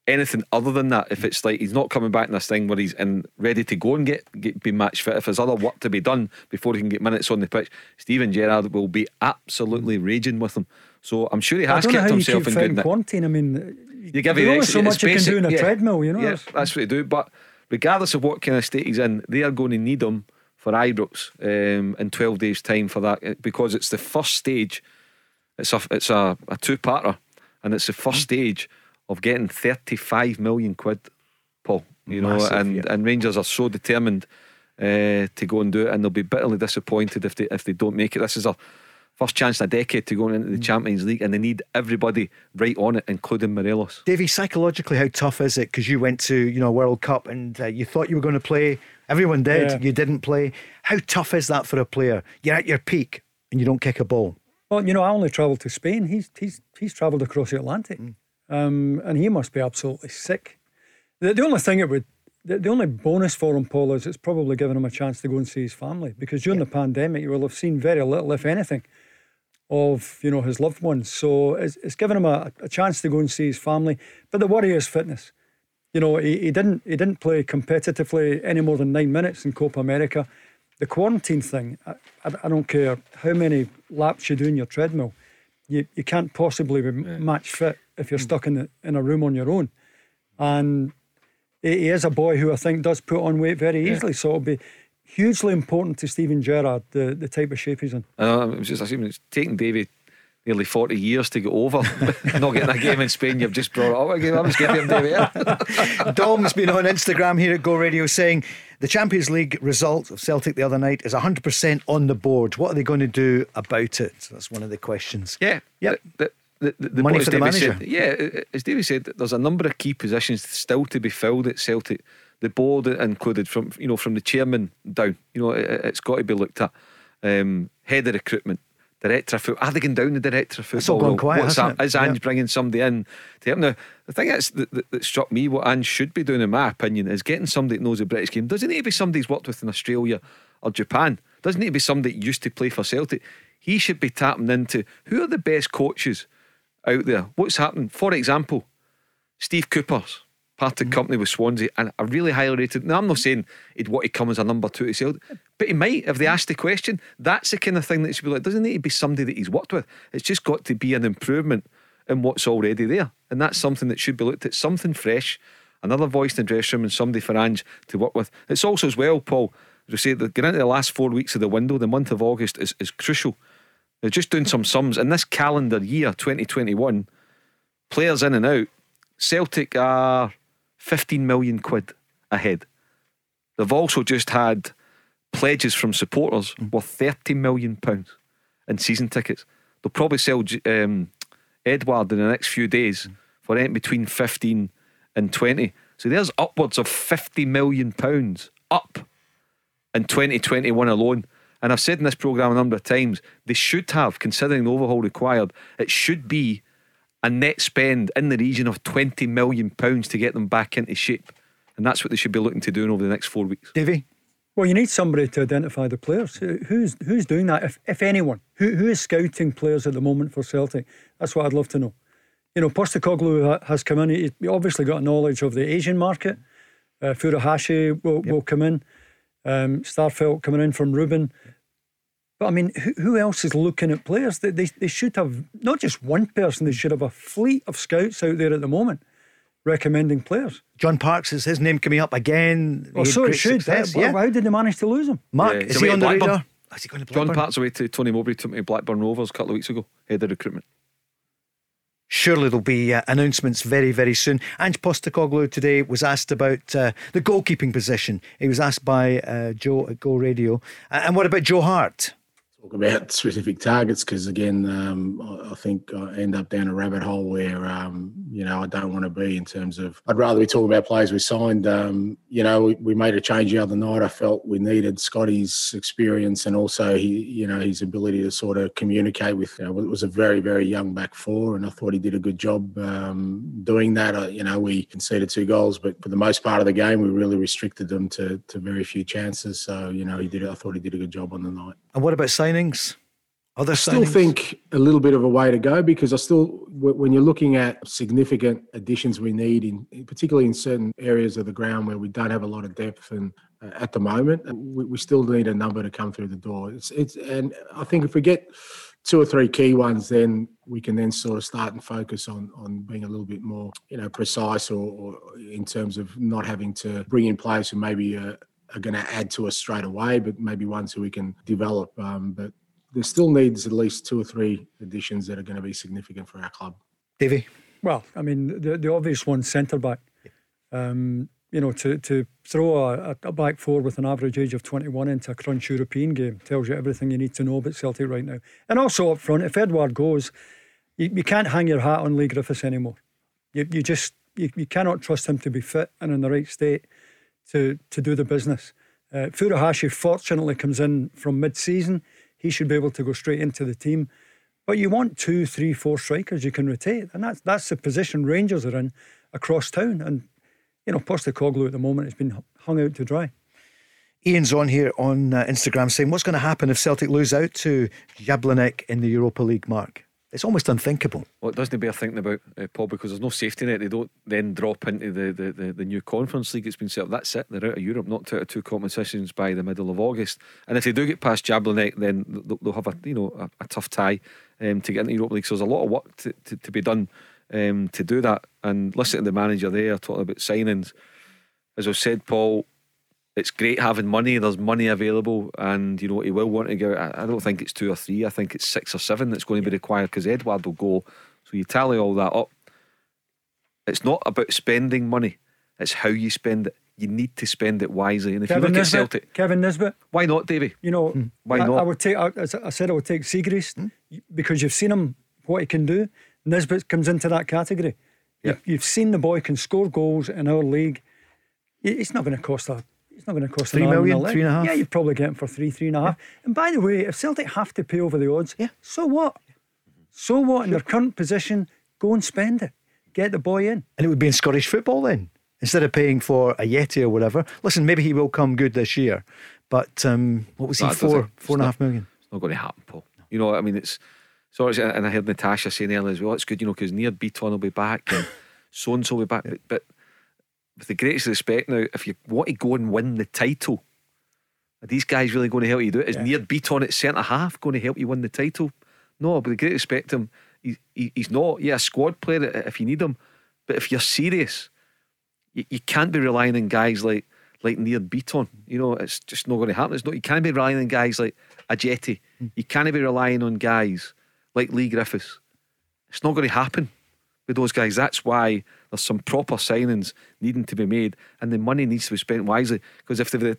anything other than that, if it's like he's not coming back in this thing where he's in ready to go and get, get be match fit, if there's other work to be done before he can get minutes on the pitch, Steven Gerrard will be absolutely raging with him. So I'm sure he has kept himself in good quarantine. I mean, you give only so much you can do in a yeah, treadmill, you know. Yeah, that's what you do. But regardless of what kind of state he's in, they are going to need him for Ibrox um, in 12 days' time for that because it's the first stage. It's a it's a, a two parter, and it's the first mm. stage of getting 35 million quid, Paul. You Massive, know, and, yeah. and Rangers are so determined uh, to go and do it, and they'll be bitterly disappointed if they if they don't make it. This is a first chance in a decade to go into the mm. Champions League, and they need everybody right on it, including Morelos. Davie, psychologically, how tough is it? Because you went to you know World Cup and uh, you thought you were going to play. Everyone did. Yeah. You didn't play. How tough is that for a player? You're at your peak and you don't kick a ball. Well, you know, I only travelled to Spain. He's he's he's travelled across the Atlantic. Mm. Um, and he must be absolutely sick. The, the only thing it would, the, the, only bonus for him, Paul, is it's probably given him a chance to go and see his family because during yeah. the pandemic, you will have seen very little, if anything, of you know his loved ones. So it's, it's given him a, a chance to go and see his family. But the worry is fitness. You know, he, he didn't he didn't play competitively any more than nine minutes in Copa America. The quarantine thing, I, I, I don't care how many laps you do in your treadmill, you, you can't possibly be match fit if you're hmm. stuck in, the, in a room on your own. And he is a boy who I think does put on weight very easily. Yeah. So it'll be hugely important to Steven Gerrard, the, the type of shape he's in. Uh, it was just, I mean, it's taking David nearly 40 years to get over not getting a game in Spain. You've just brought it up again. I'm just giving him David. Dom's been on Instagram here at Go Radio saying the Champions League result of Celtic the other night is 100% on the board. What are they going to do about it? That's one of the questions. Yeah. Yeah. The, the, the, the money for the manager. Said, yeah, as David said, there's a number of key positions still to be filled at Celtic. The board included from you know from the chairman down. You know, it, has got to be looked at. Um, head of recruitment, director of football. Are they going down the director of football? It's all gone quiet. What's that? Is Ange bringing somebody in to help? Now, the thing that's, that, that, that, struck me, what Ange should be doing, in my opinion, is getting somebody that knows the British game. Doesn't need to be somebody he's worked with in Australia or Japan. Doesn't need to be somebody that used to play for Celtic. He should be tapping into who are the best coaches out there. What's happening? For example, Steve Cooper's parted mm-hmm. company with Swansea, and I really highly rated. Now, I'm not saying he'd want to come as a number two to Celtic, but he might if they asked the question. That's the kind of thing that should be like. Doesn't need to be somebody that he's worked with. It's just got to be an improvement in what's already there, and that's something that should be looked at. Something fresh, another voice in the dressing room, and somebody for Ange to work with. It's also as well, Paul. As we say, getting into the last four weeks of the window, the month of August is, is crucial they're just doing some sums. In this calendar year, 2021, players in and out, Celtic are 15 million quid ahead. They've also just had pledges from supporters worth 30 million pounds in season tickets. They'll probably sell um, Edouard in the next few days for anything between 15 and 20. So there's upwards of 50 million pounds up in 2021 alone. And I've said in this programme a number of times, they should have, considering the overhaul required, it should be a net spend in the region of £20 million to get them back into shape. And that's what they should be looking to do over the next four weeks. Davie? Well, you need somebody to identify the players. Who's who's doing that, if, if anyone? Who, who is scouting players at the moment for Celtic? That's what I'd love to know. you know, Postecoglou has come in. He, he obviously got knowledge of the Asian market. Uh, Furuhashi will, yep. will come in. Um, Starfelt coming in from Rubin. But I mean, who, who else is looking at players? They, they, they should have not just one person, they should have a fleet of scouts out there at the moment recommending players. John Parks is his name coming up again. Well, so it should. Success, yeah. How did they manage to lose him? Mark, yeah, is he on the radar? Is he going to John Parks away to Tony Mowbray took me to Blackburn Rovers a couple of weeks ago, head of recruitment. Surely there'll be uh, announcements very, very soon. Ange Postecoglou today was asked about uh, the goalkeeping position. He was asked by uh, Joe at Go Radio. and what about Joe Hart? Talk about specific targets because again, um, I, I, think I end up down a rabbit hole where um, you know I don't want to be in terms of. I'd rather be talking about players we signed. Um, you know, we, we, made a change the other night. I felt we needed Scotty's experience and also he, you know, his ability to sort of communicate with. You know, it was a very very young back four, and I thought he did a good job um, doing that. Uh, you know, we conceded two goals, but for the most part of the game, we really restricted them to to very few chances. So you know, he did. I thought he did a good job on the night. And what about signings? Other I still think a little bit of a way to go because I still, when you're looking at significant additions we need in, particularly in certain areas of the ground where we don't have a lot of depth and uh, at the moment, we, we, still need a number to come through the door. It's, it's, and I think if we get two or three key ones, then we can then sort of start and focus on on being a little bit more, you know, precise or, or in terms of not having to bring in players who maybe. Uh, are going to add to us straight away, but maybe ones who we can develop. Um, but there still needs at least two or three additions that are going to be significant for our club. Davie? Well, I mean, the, the obvious one, centre back. Um, you know, to, to throw a, a, back four with an average age of 21 into a crunch European game tells you everything you need to know about Celtic right now. And also up front, if Edouard goes, you, you can't hang your hat on Leigh Griffiths anymore. You, you just you, you cannot trust him to be fit and in the right state to, to do the business. Uh, Furuhashi fortunately comes in from mid season. He should be able to go straight into the team. But you want two, three, four strikers you can rotate. And that's, that's the position Rangers are in across town. And, you know, Postecoglou at the moment has been hung out to dry. Ian's on here on uh, Instagram saying, What's going to happen if Celtic lose out to Jablonec in the Europa League, Mark? It's almost unthinkable. Well, it doesn't bear thinking about, uh, Paul, because there's no safety net. They don't then drop into the, the, the, the, new Conference League. It's been set up. That's it. They're out of Europe, knocked out of two competitions by the middle of August. And if they do get past Jablonec, then they'll have a you know a, a tough tie um, to get into Europa League. So there's a lot of work to, to, to be done um, to do that. And listening to the manager there talking about signings, as I've said, Paul, it's great having money. There's money available, and you know he will want to go. I, don't think it's two or three. I think it's six or seven that's going to be required because Edouard will go. So you tally all that up. It's not about spending money; it's how you spend it. You need to spend it wisely. And if Kevin you look Nisbet, at Celtic, Kevin Nisbet, why not, Davie? You know, hmm. why not? I would take. As I said, I would take Siegrist hmm? because you've seen him what he can do. Nisbet comes into that category. Yeah. You've seen the boy can score goals in our league. It's not going to cost a it's not going to cost three million, three and a half. Yeah, you'd probably get him for three, three and a half. Yeah. And by the way, if Celtic have to pay over the odds, yeah, so what? So what? In their current position, go and spend it. Get the boy in. And it would be in Scottish football then, instead of paying for Ajeti or whatever. Listen, maybe he will come good this year, but um, what was he no, for? Four and a half million. It's not going to happen, Paul. You know, I mean, it's Sorry, And I heard Natasha saying earlier as well. It's good, you know, because Nir Bitton will be back and so and so will be back, but, but with the greatest respect now, if you want to go and win the title, are these guys really going to help you do it? Is yeah. Nir Bitton at centre half going to help you win the title? No, but the great respect to him, he, he, he's not. Yeah, a squad player if you need him. But if you're serious, you, you can't be relying on guys like like Nir Bitton. You know, it's just not going to happen. It's not. You can't be relying on guys like Ajeti. Mm. You can't be relying on guys like Leigh Griffiths. It's not going to happen with those guys. That's why there's some proper signings needing to be made, and the money needs to be spent wisely. Because if they've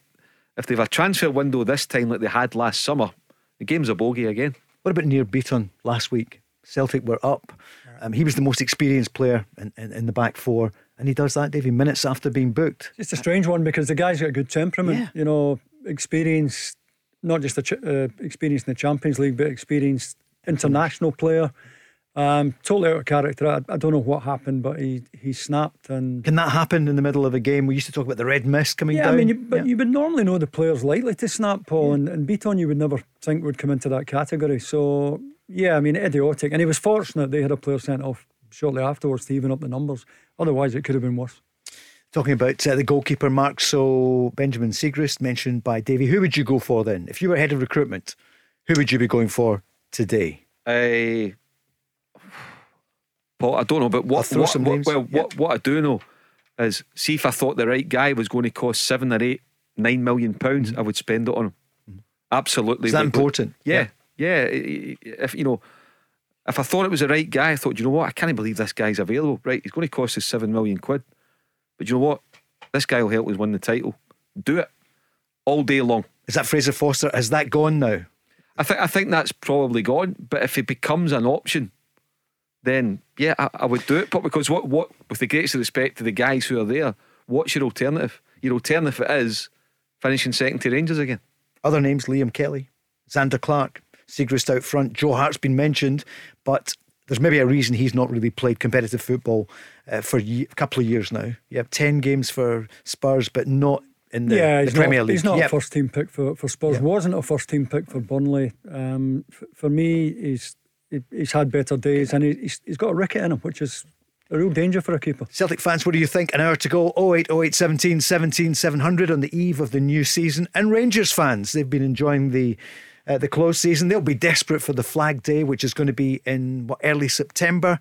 if they've a transfer window this time like they had last summer, the game's a bogey again. What about Nir Bitton last week? Celtic were up. Um, he was the most experienced player in, in, in, the back four, and he does that, Davie, minutes after being booked. It's a strange one because the guy's got a good temperament. Yeah. You know, experience, not just a ch- uh, experience in the Champions League, but experienced international player. Um, totally out of character. I, I, don't know what happened, but he he snapped. And can that happen in the middle of a game? We used to talk about the red mist coming yeah, down. I mean, you, but yeah. you would normally know the players likely to snap, Paul, yeah. and, and Bitton you would never think would come into that category. So yeah, I mean, idiotic. And he was fortunate they had a player sent off shortly afterwards to even up the numbers. Otherwise, it could have been worse. Talking about uh, the goalkeeper, Mark. So Benjamin Siegrist mentioned by Davie. Who would you go for then? If you were head of recruitment, who would you be going for today? I, Paul, I don't know, but what, what, what- well, what, what I do know is, see if I thought the right guy was going to cost seven or eight, nine million pounds, I would spend it on him. Absolutely. Mm-hmm. Is that important? Yeah, yeah. I- If you know, if I thought it was the right guy, I thought, you know what, I can't believe this guy's available. Right, he's going to cost us seven million quid, but you know what, this guy will help us win the title. Do it all day long. Is that Fraser Forster? Has that gone now? I think I think that's probably gone. But if it becomes an option, then yeah, I, I would do it. But because what what with the greatest respect to the guys who are there, what's your alternative? Your alternative is finishing second to Rangers again. Other names: Liam Kelly, Zander Clark, Siegrist out front. Joe Hart's been mentioned, but there's maybe a reason he's not really played competitive football uh, for ye- a couple of years now. You have ten games for Spurs, but not in the, yeah, the he's Premier not, League. He's not Yep. a first team pick for, for Spurs. Yeah. Wasn't a first team pick for Burnley. Um, f- for me, he's he- he's had better days and he- he's, he's got a ricket in him, which is a real danger for a keeper. Celtic fans, what do you think? An hour to go. 08 08 17 17 700 on the eve of the new season. And Rangers fans, they've been enjoying the uh, the close season. They'll be desperate for the flag day, which is going to be in what, early September.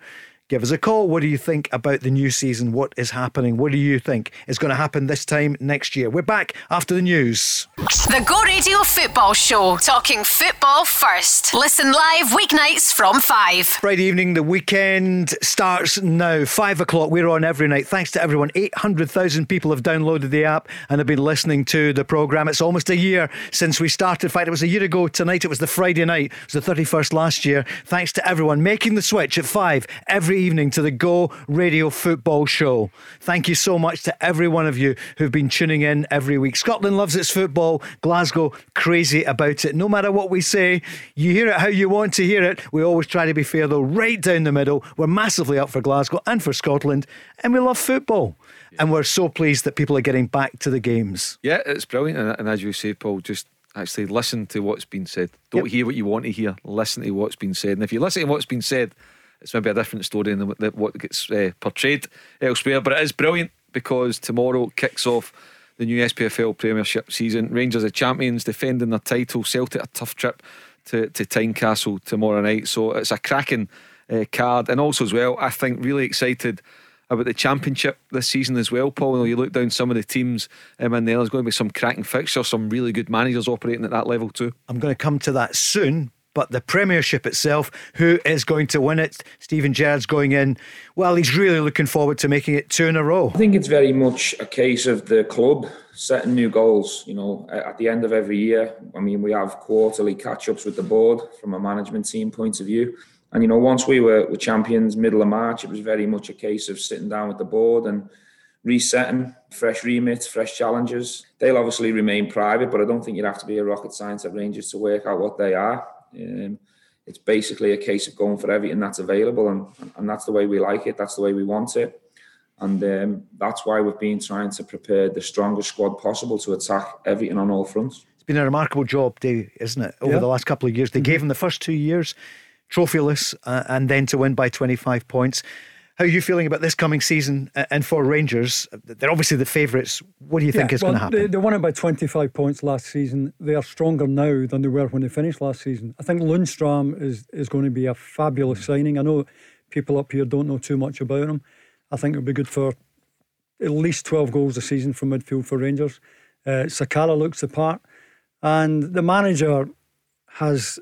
Give us a call. What do you think about the new season? What is happening? What do you think is going to happen this time next year? We're back after the news. The Go Radio Football Show, talking football first. Listen live weeknights from 5. Friday evening, the weekend starts now. Five o'clock, we're on every night. Thanks to everyone. 800,000 people have downloaded the app and have been listening to the programme. It's almost a year since we started. In fact, it was a year ago tonight. It was the Friday night. It was the 31st last year. Thanks to everyone making the switch at five every evening to the Go Radio Football Show. Thank you so much to every one of you who've been tuning in every week. Scotland loves its football. Glasgow, crazy about it. No matter what we say, you hear it how you want to hear it. We always try to be fair, though, right down the middle. We're massively up for Glasgow and for Scotland, and we love football. And we're so pleased that people are getting back to the games. Yeah, it's brilliant. And, and as you say, Paul, just actually listen to what's been said. Don't Yep. hear what you want to hear. Listen to what's been said. And if you listen to what's been said, it's maybe a different story than what- gets uh, portrayed elsewhere. But it is brilliant because tomorrow kicks off the new SPFL Premiership season. Rangers are champions, defending their title. Celtic a tough trip to to Tynecastle tomorrow night. So it's a cracking uh, card, and also as well, I think really excited about the championship this season as well, Paul. You, know, you look down some of the teams um, there. There's going to be some cracking fixtures, some really good managers operating at that level too. I'm going to come to that soon. But the Premiership itself, who is going to win it? Steven Gerrard's going in. Well, he's really looking forward to making it two in a row. I think it's very much a case of the club setting new goals. You know, at the end of every year, I mean, we have quarterly catch ups with the board from a management team point of view. And, you know, once we were, were champions middle of March, it was very much a case of sitting down with the board and resetting, fresh remits, fresh challenges. They'll obviously remain private, but I don't think you'd have to be a rocket science at Rangers to work out what they are. Um, it's basically a case of going for everything that's available, and, and that's the way we like it. That's the way we want it. And um, that's why we've been trying to prepare the strongest squad possible to attack everything on all fronts. It's been a remarkable job, Dave, isn't it? Over Yeah. the last couple of years, they gave him the first two years trophyless, uh, and then to win by 25 points. How are you feeling about this coming season? Uh, and for Rangers, they're obviously the favourites. What do you think Yeah, is well, going to happen? They, they won it by 25 points last season. They are stronger now than they were when they finished last season. I think Lundstram is, is going to be a fabulous signing. I know people up here don't know too much about him. I think it'll be good for at least 12 goals a season from midfield for Rangers. Uh, Sakala looks the part. And the manager has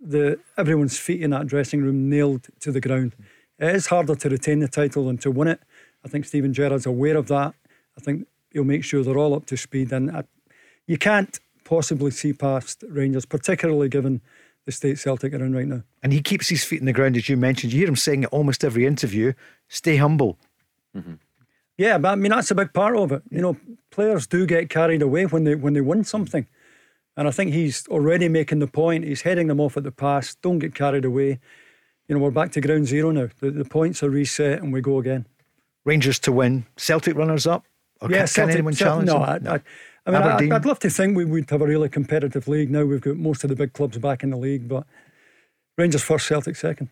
the everyone's feet in that dressing room nailed to the ground. It is harder to retain the title than to win it. I think Steven Gerrard's aware of that. I think he'll make sure they're all up to speed. And I, you can't possibly see past Rangers, particularly given the state Celtic are in right now. and he keeps his feet in the ground, as you mentioned. You hear him saying it almost every interview stay humble. Mm-hmm. Yeah, but I mean that's a big part of it. You know, players do get carried away when they when they win something, and I think he's already making the point. He's heading them off at the pass. Don't get carried away. You know, we're back to ground zero now. The, the points are reset, and we go again. Rangers to win. Celtic runners up? Or can, can Celtic- anyone Cel- challenge No, them? I, I, I mean, Aberdeen? I, I'd love to think we would have a really competitive league now. We've got most of the big clubs back in the league, but Rangers first, Celtic second.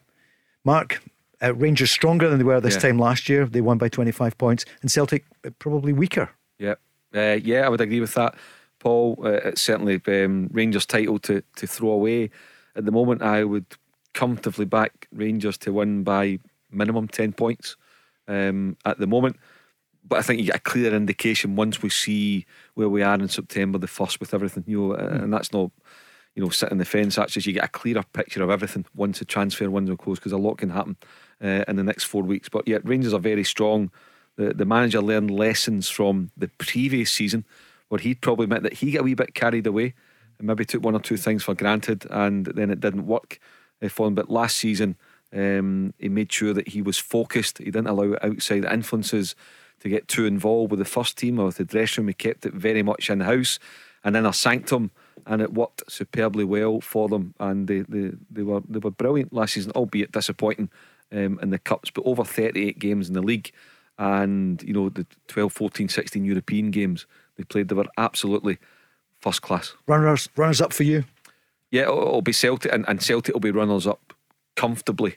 Mark, Uh, Rangers stronger than they were this Yeah. time last year. They won by 25 points, and Celtic uh, probably weaker. Yeah, uh, yeah, I would agree with that, Paul. Uh, it's certainly um, Rangers' title to to throw away. At the moment, I would comfortably back Rangers to win by minimum ten points. Um, at the moment, but I think you get a clear indication once we see where we are in September the first with everything, you know, uh, and that's not. You know, sitting the fence. Actually, you get a clearer picture of everything once the transfer window closes because a lot can happen uh, in the next four weeks. But yet, Rangers are very strong. The, the manager learned lessons from the previous season where he'd probably admit that he got a wee bit carried away and maybe took one or two things for granted and then it didn't work uh, for him. But last season, um, he made sure that he was focused. He didn't allow outside influences to get too involved with the first team or with the dressing room. He kept it very much in house and in a sanctum, and it worked superbly well for them. And they, they, they were they were brilliant last season, albeit disappointing um, in the cups, but over 38 games in the league. And you know the 12, 14, 16 European games they played, they were absolutely first class. Runners, runners up for you. Yeah, it'll, it'll be Celtic, and, and Celtic will be runners up comfortably.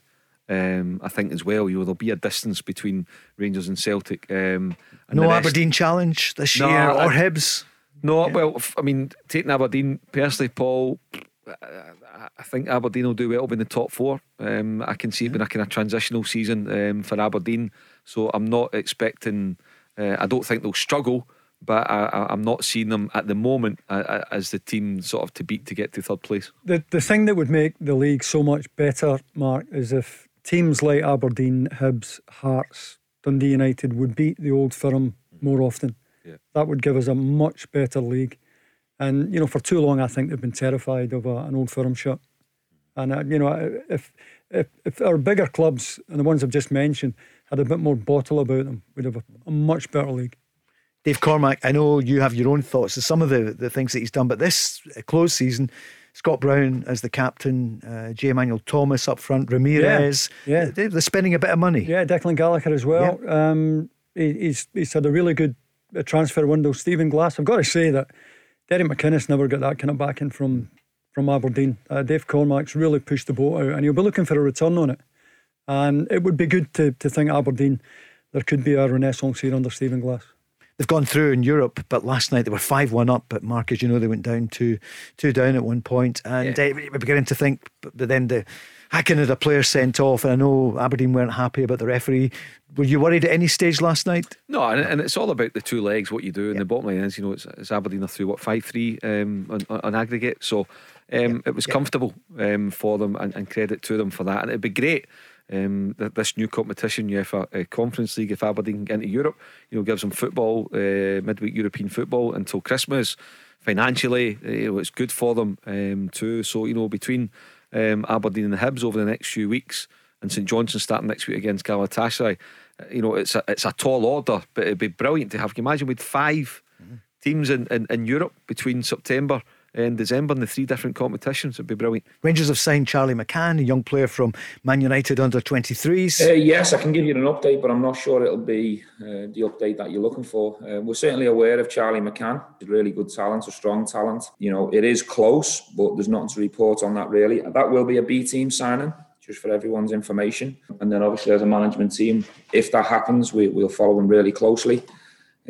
Um, I think as well. You know, there'll be a distance between Rangers and Celtic. Um, and No Aberdeen challenge this No, year or I- Hibs. No, well, f- I mean, taking Aberdeen personally, Paul. I- I think Aberdeen will do well in the top four. Um, I can see it being a kind of transitional season um, for Aberdeen, so I'm not expecting. Uh, I don't think they'll struggle, but I, I'm not seeing them at the moment uh, uh, as the team sort of to beat to get to third place. The the thing that would make the league so much better, Mark, is if teams like Aberdeen, Hibs, Hearts, Dundee United would beat the old firm more often. Yeah. That would give us a much better league. And you know, for too long, I think they've been terrified of a, an old firm shot. And uh, you know, if if if our bigger clubs and the ones I've just mentioned had a bit more bottle about them, we'd have a, a much better league. Dave Cormack, I know you have your own thoughts of some of the, the things that he's done, but this close season, Scott Brown as the captain, uh, Jay Emmanuel Thomas up front, Ramirez, Yeah, yeah. They, they're spending a bit of money. Yeah, Declan Gallagher as well. Um, he, he's he's had a really good uh, transfer window. Stephen Glass. I've got to say that Derek McInnes never got that kind of backing from from Aberdeen. Uh, Dave Cormack's really pushed the boat out, and he'll be looking for a return on it. And it would be good to to think Aberdeen there could be a renaissance here under Stephen Glass. They've gone through in Europe, but last night they were 5 1 up. But Mark, as you know, they went down to 2 down at one point. And uh, we're beginning to think, but then the Hacken had a player sent off. And I know Aberdeen weren't happy about the referee. Were you worried at any stage last night? No, and, and it's all about the two legs, what you do. And the bottom line is, you know, it's, it's Aberdeen are through what five three um, on, on aggregate. So um, it was comfortable um, for them, and, and credit to them for that. And it'd be great. Um, this new competition, UEFA uh, Conference League, if Aberdeen get into Europe, you know, gives them football, uh, midweek European football until Christmas. Financially, uh, you know, it's good for them um, too. So you know, between um, Aberdeen and the Hibs over the next few weeks, and St Johnstone starting next week against Galatasaray, uh, you know, it's a it's a tall order, but it'd be brilliant to have. Can you imagine with 5 teams in, in, in Europe between September and December in the three different competitions? It'd be brilliant. Rangers have signed Charlie McCann, a young player from Man United under 23s. Uh, yes, I can give you an update, but I'm not sure it'll be uh, the update that you're looking for. Uh, we're certainly aware of Charlie McCann. He's really good talent, a strong talent. You know, it is close, but there's nothing to report on that really. That will be a B team signing. Just for everyone's information, and then obviously as a management team, if that happens, we, we'll follow him really closely.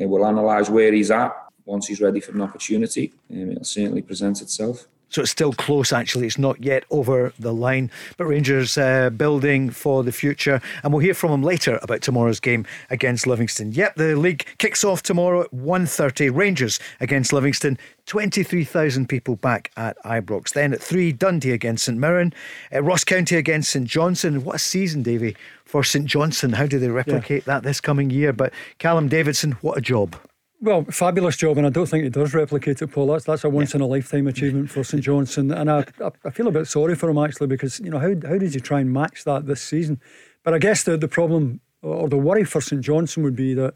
Uh, we'll analyse where he's at once he's ready for an opportunity. Um, it'll certainly present itself. So it's still close, actually. It's not yet over the line. But Rangers uh, building for the future. And we'll hear from him later about tomorrow's game against Livingston. Yep, the league kicks off tomorrow at 1.30. Rangers against Livingston. 23,000 people back at Ibrox. Then at 3, Dundee against St Mirren. Uh, Ross County against St Johnstone. What a season, Davie, for St Johnstone. How do they replicate that this coming year? But Callum Davidson, what a job. Well, fabulous job, and I don't think he does replicate it, Paul. That's that's a once in a lifetime achievement for St Johnstone, and I, I feel a bit sorry for him actually because you know how how did you try and match that this season? But I guess the the problem or the worry for St Johnstone would be that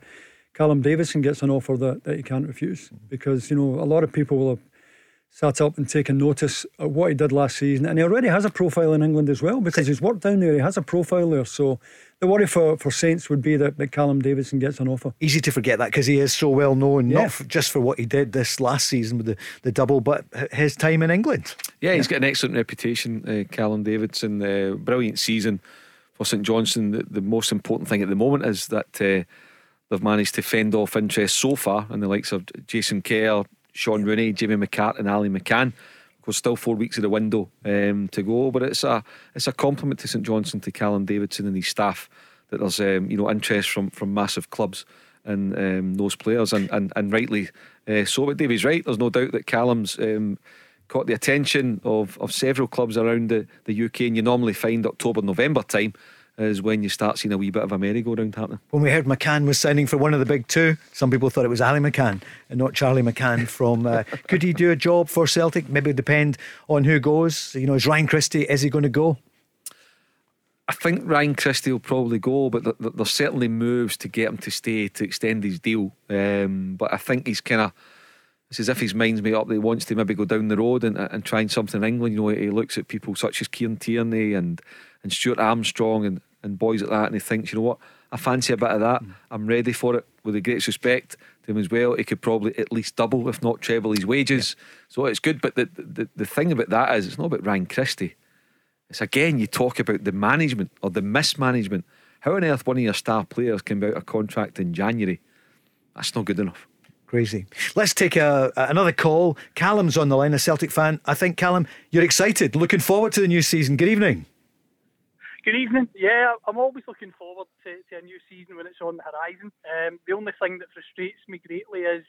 Callum Davidson gets an offer that, that he can't refuse mm-hmm. because you know a lot of people will have sat up and taken notice of what he did last season, and he already has a profile in England as well because he's worked down there. He has a profile there, so the worry for, for Saints would be that, that Callum Davidson gets an offer. Easy to forget that because he is so well known, Yeah. not f just for what he did this last season with the, the double, but his time in England. Yeah, he's got an excellent reputation, uh, Callum Davidson. Uh, brilliant season for St Johnstone, the, the most important thing at the moment is that uh, they've managed to fend off interest so far in the likes of Jason Kerr, Shaun Rooney, Jamie McCart, and Ali McCann. Because still four weeks of the window um, to go, but it's a it's a compliment to St Johnstone to Callum Davidson and his staff that there's um, you know interest from from massive clubs and um, those players, and and, and rightly uh, so. But Davie's right. There's no doubt that Callum's um, caught the attention of, of several clubs around the, the UK, and you normally find October, November time is when you start seeing a wee bit of a merry-go-round happening. When we heard McCann was signing for one of the big two, some people thought it was Ali McCann and not Charlie McCann from. Uh, could he do a job for Celtic? Maybe depend on who goes. You know, is Ryan Christie, is he going to go? I think Ryan Christie will probably go, but there's certainly moves to get him to stay to extend his deal. Um, but I think he's kind of it's as if his mind's made up that he wants to maybe go down the road and, and try something in England. You know, he looks at people such as Kieran Tierney and and Stuart Armstrong and, and boys like that, and he thinks, you know what, I fancy a bit of that. Mm. I'm ready for it. With the greatest respect to him as well, he could probably at least double, if not treble, his wages. Yeah. So it's good. But the, the the thing about that is, it's not about Ryan Christie. It's again, you talk about the management or the mismanagement. How on earth one of your star players came out a contract in January? That's not good enough. Crazy. Let's take a, another call. Callum's on the line, a Celtic fan. I think, Callum, you're excited, looking forward to the new season. Good evening. Good evening. Yeah, I'm always looking forward to, to a new season when it's on the horizon. Um, the only thing that frustrates me greatly is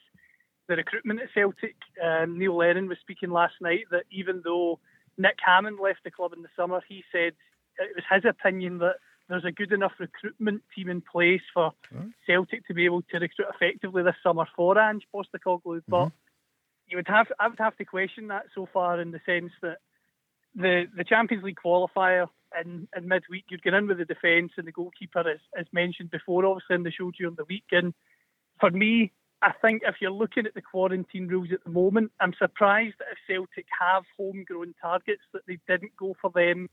the recruitment at Celtic. Um, Neil Lennon was speaking last night that even though Nick Hammond left the club in the summer. He said it was his opinion that there's a good enough recruitment team in place for. Celtic to be able to recruit effectively this summer for Ange Postecoglou. Mm-hmm. But you would have I would have to question that so far in the sense that the the Champions League qualifier in, in midweek you'd get in with the defence and the goalkeeper as, as mentioned before, obviously in the show during the week. And for me, I think if you're looking at the quarantine rules at the moment, I'm surprised that if Celtic have homegrown targets that they didn't go for them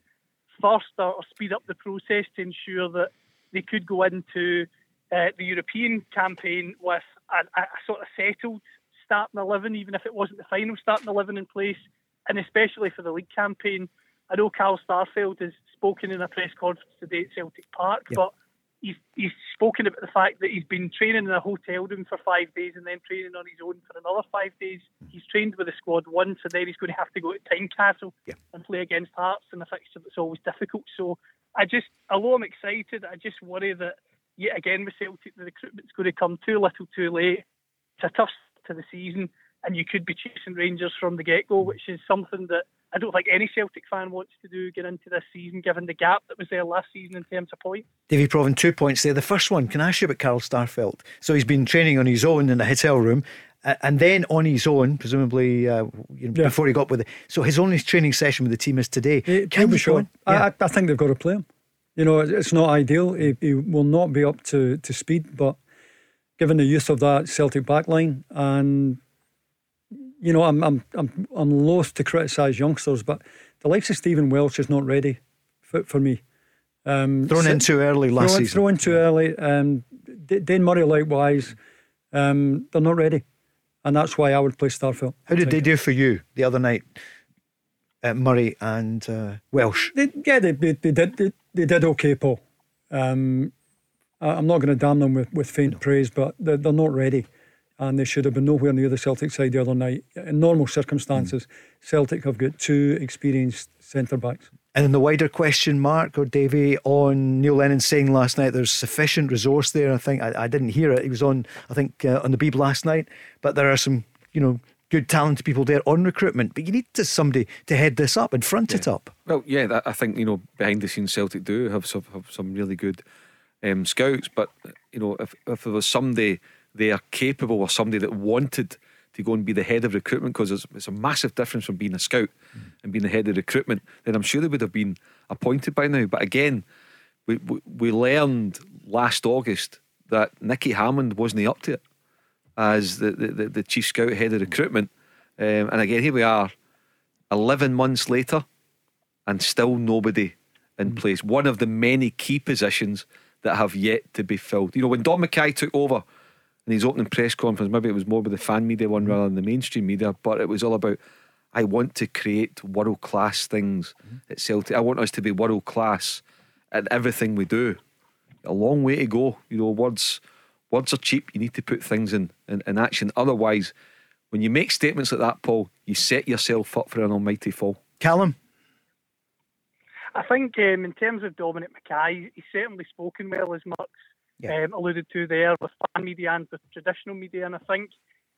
first or, or speed up the process to ensure that they could go into uh, the European campaign with a, a, sort of settled starting 11, even if it wasn't the final starting 11 in place, and especially for the league campaign. I know Carl Starfelt has spoken in a press conference today at Celtic Park, yep. but he's he's spoken about the fact that he's been training in a hotel room for five days and then training on his own for another five days. Mm. He's trained with the squad once, and then he's going to have to go to Tynecastle yeah. and play against Hearts in a fixture that's always difficult. So I just, although I'm excited, I just worry that yet again with Celtic, the recruitment's going to come too little, too late. It's a tough to the season, and you could be chasing Rangers from the get go, mm. which is something that I don't think any Celtic fan wants to do get into this season, given the gap that was there last season in terms of points. David Provan, two points there. The first one, can I ask you about Carl Starfelt? So he's been training on his own in a hotel room. Uh, and then on his own, presumably uh, you know, yeah. before he got with it. So his only training session with the team is today. Can be sure. Yeah. I, I, think they've got to play him. You know, it's not ideal. He, he, will not be up to, to speed, but given the use of that Celtic backline and you know, I'm I'm I'm I'm loath to criticise youngsters, but the likes of Stephen Welsh is not ready for, for me. Um, thrown in too early last throw, season. Thrown in too early. Um, Dane Murray likewise. Um, they're not ready, and that's why I would play Starfelt. How did they do for you the other night? Uh, Murray and uh, Welsh. They, yeah, they, they, they did they, they, did okay, Paul. Um, I, I'm not going to damn them with, with faint no. praise, but they're, they're not ready and they should have been nowhere near the Celtic side the other night. In normal circumstances, mm. Celtic have got two experienced centre backs. And in the wider question, Mark or Davie, on Neil Lennon saying last night there's sufficient resource there. I think I, I didn't hear it. He was on, I think, uh, on the Beeb last night. But there are some, you know, good talented people there on recruitment. But you need to somebody to head this up and front yeah. it up. Well, yeah, I think you know behind the scenes Celtic do have some have some really good um, scouts. But you know, if if there was somebody they are capable of somebody that wanted to go and be the head of recruitment because it's, it's, a massive difference from being a scout mm. and being the head of recruitment, then I'm sure they would have been appointed by now. But again, we, we, we learned last August that Nicky Hammond wasn't up to it as the, the, the chief scout head of recruitment. Um, and again, here we are 11 months later and still nobody in mm. place. One of the many key positions that have yet to be filled. You know, when Don McKay took over, in his opening press conference, maybe it was more with the fan media one mm-hmm. rather than the mainstream media, but it was all about I want to create world class things mm-hmm. at Celtic. I want us to be world class at everything we do. A long way to go. You know, words words are cheap. You need to put things in, in, in action. Otherwise, when you make statements like that, Paul, you set yourself up for an almighty fall. Callum? I think um, in terms of Dominic Mackay, he's certainly spoken well, as Mark's Yeah. um, alluded to there, with fan media and with traditional media. And I think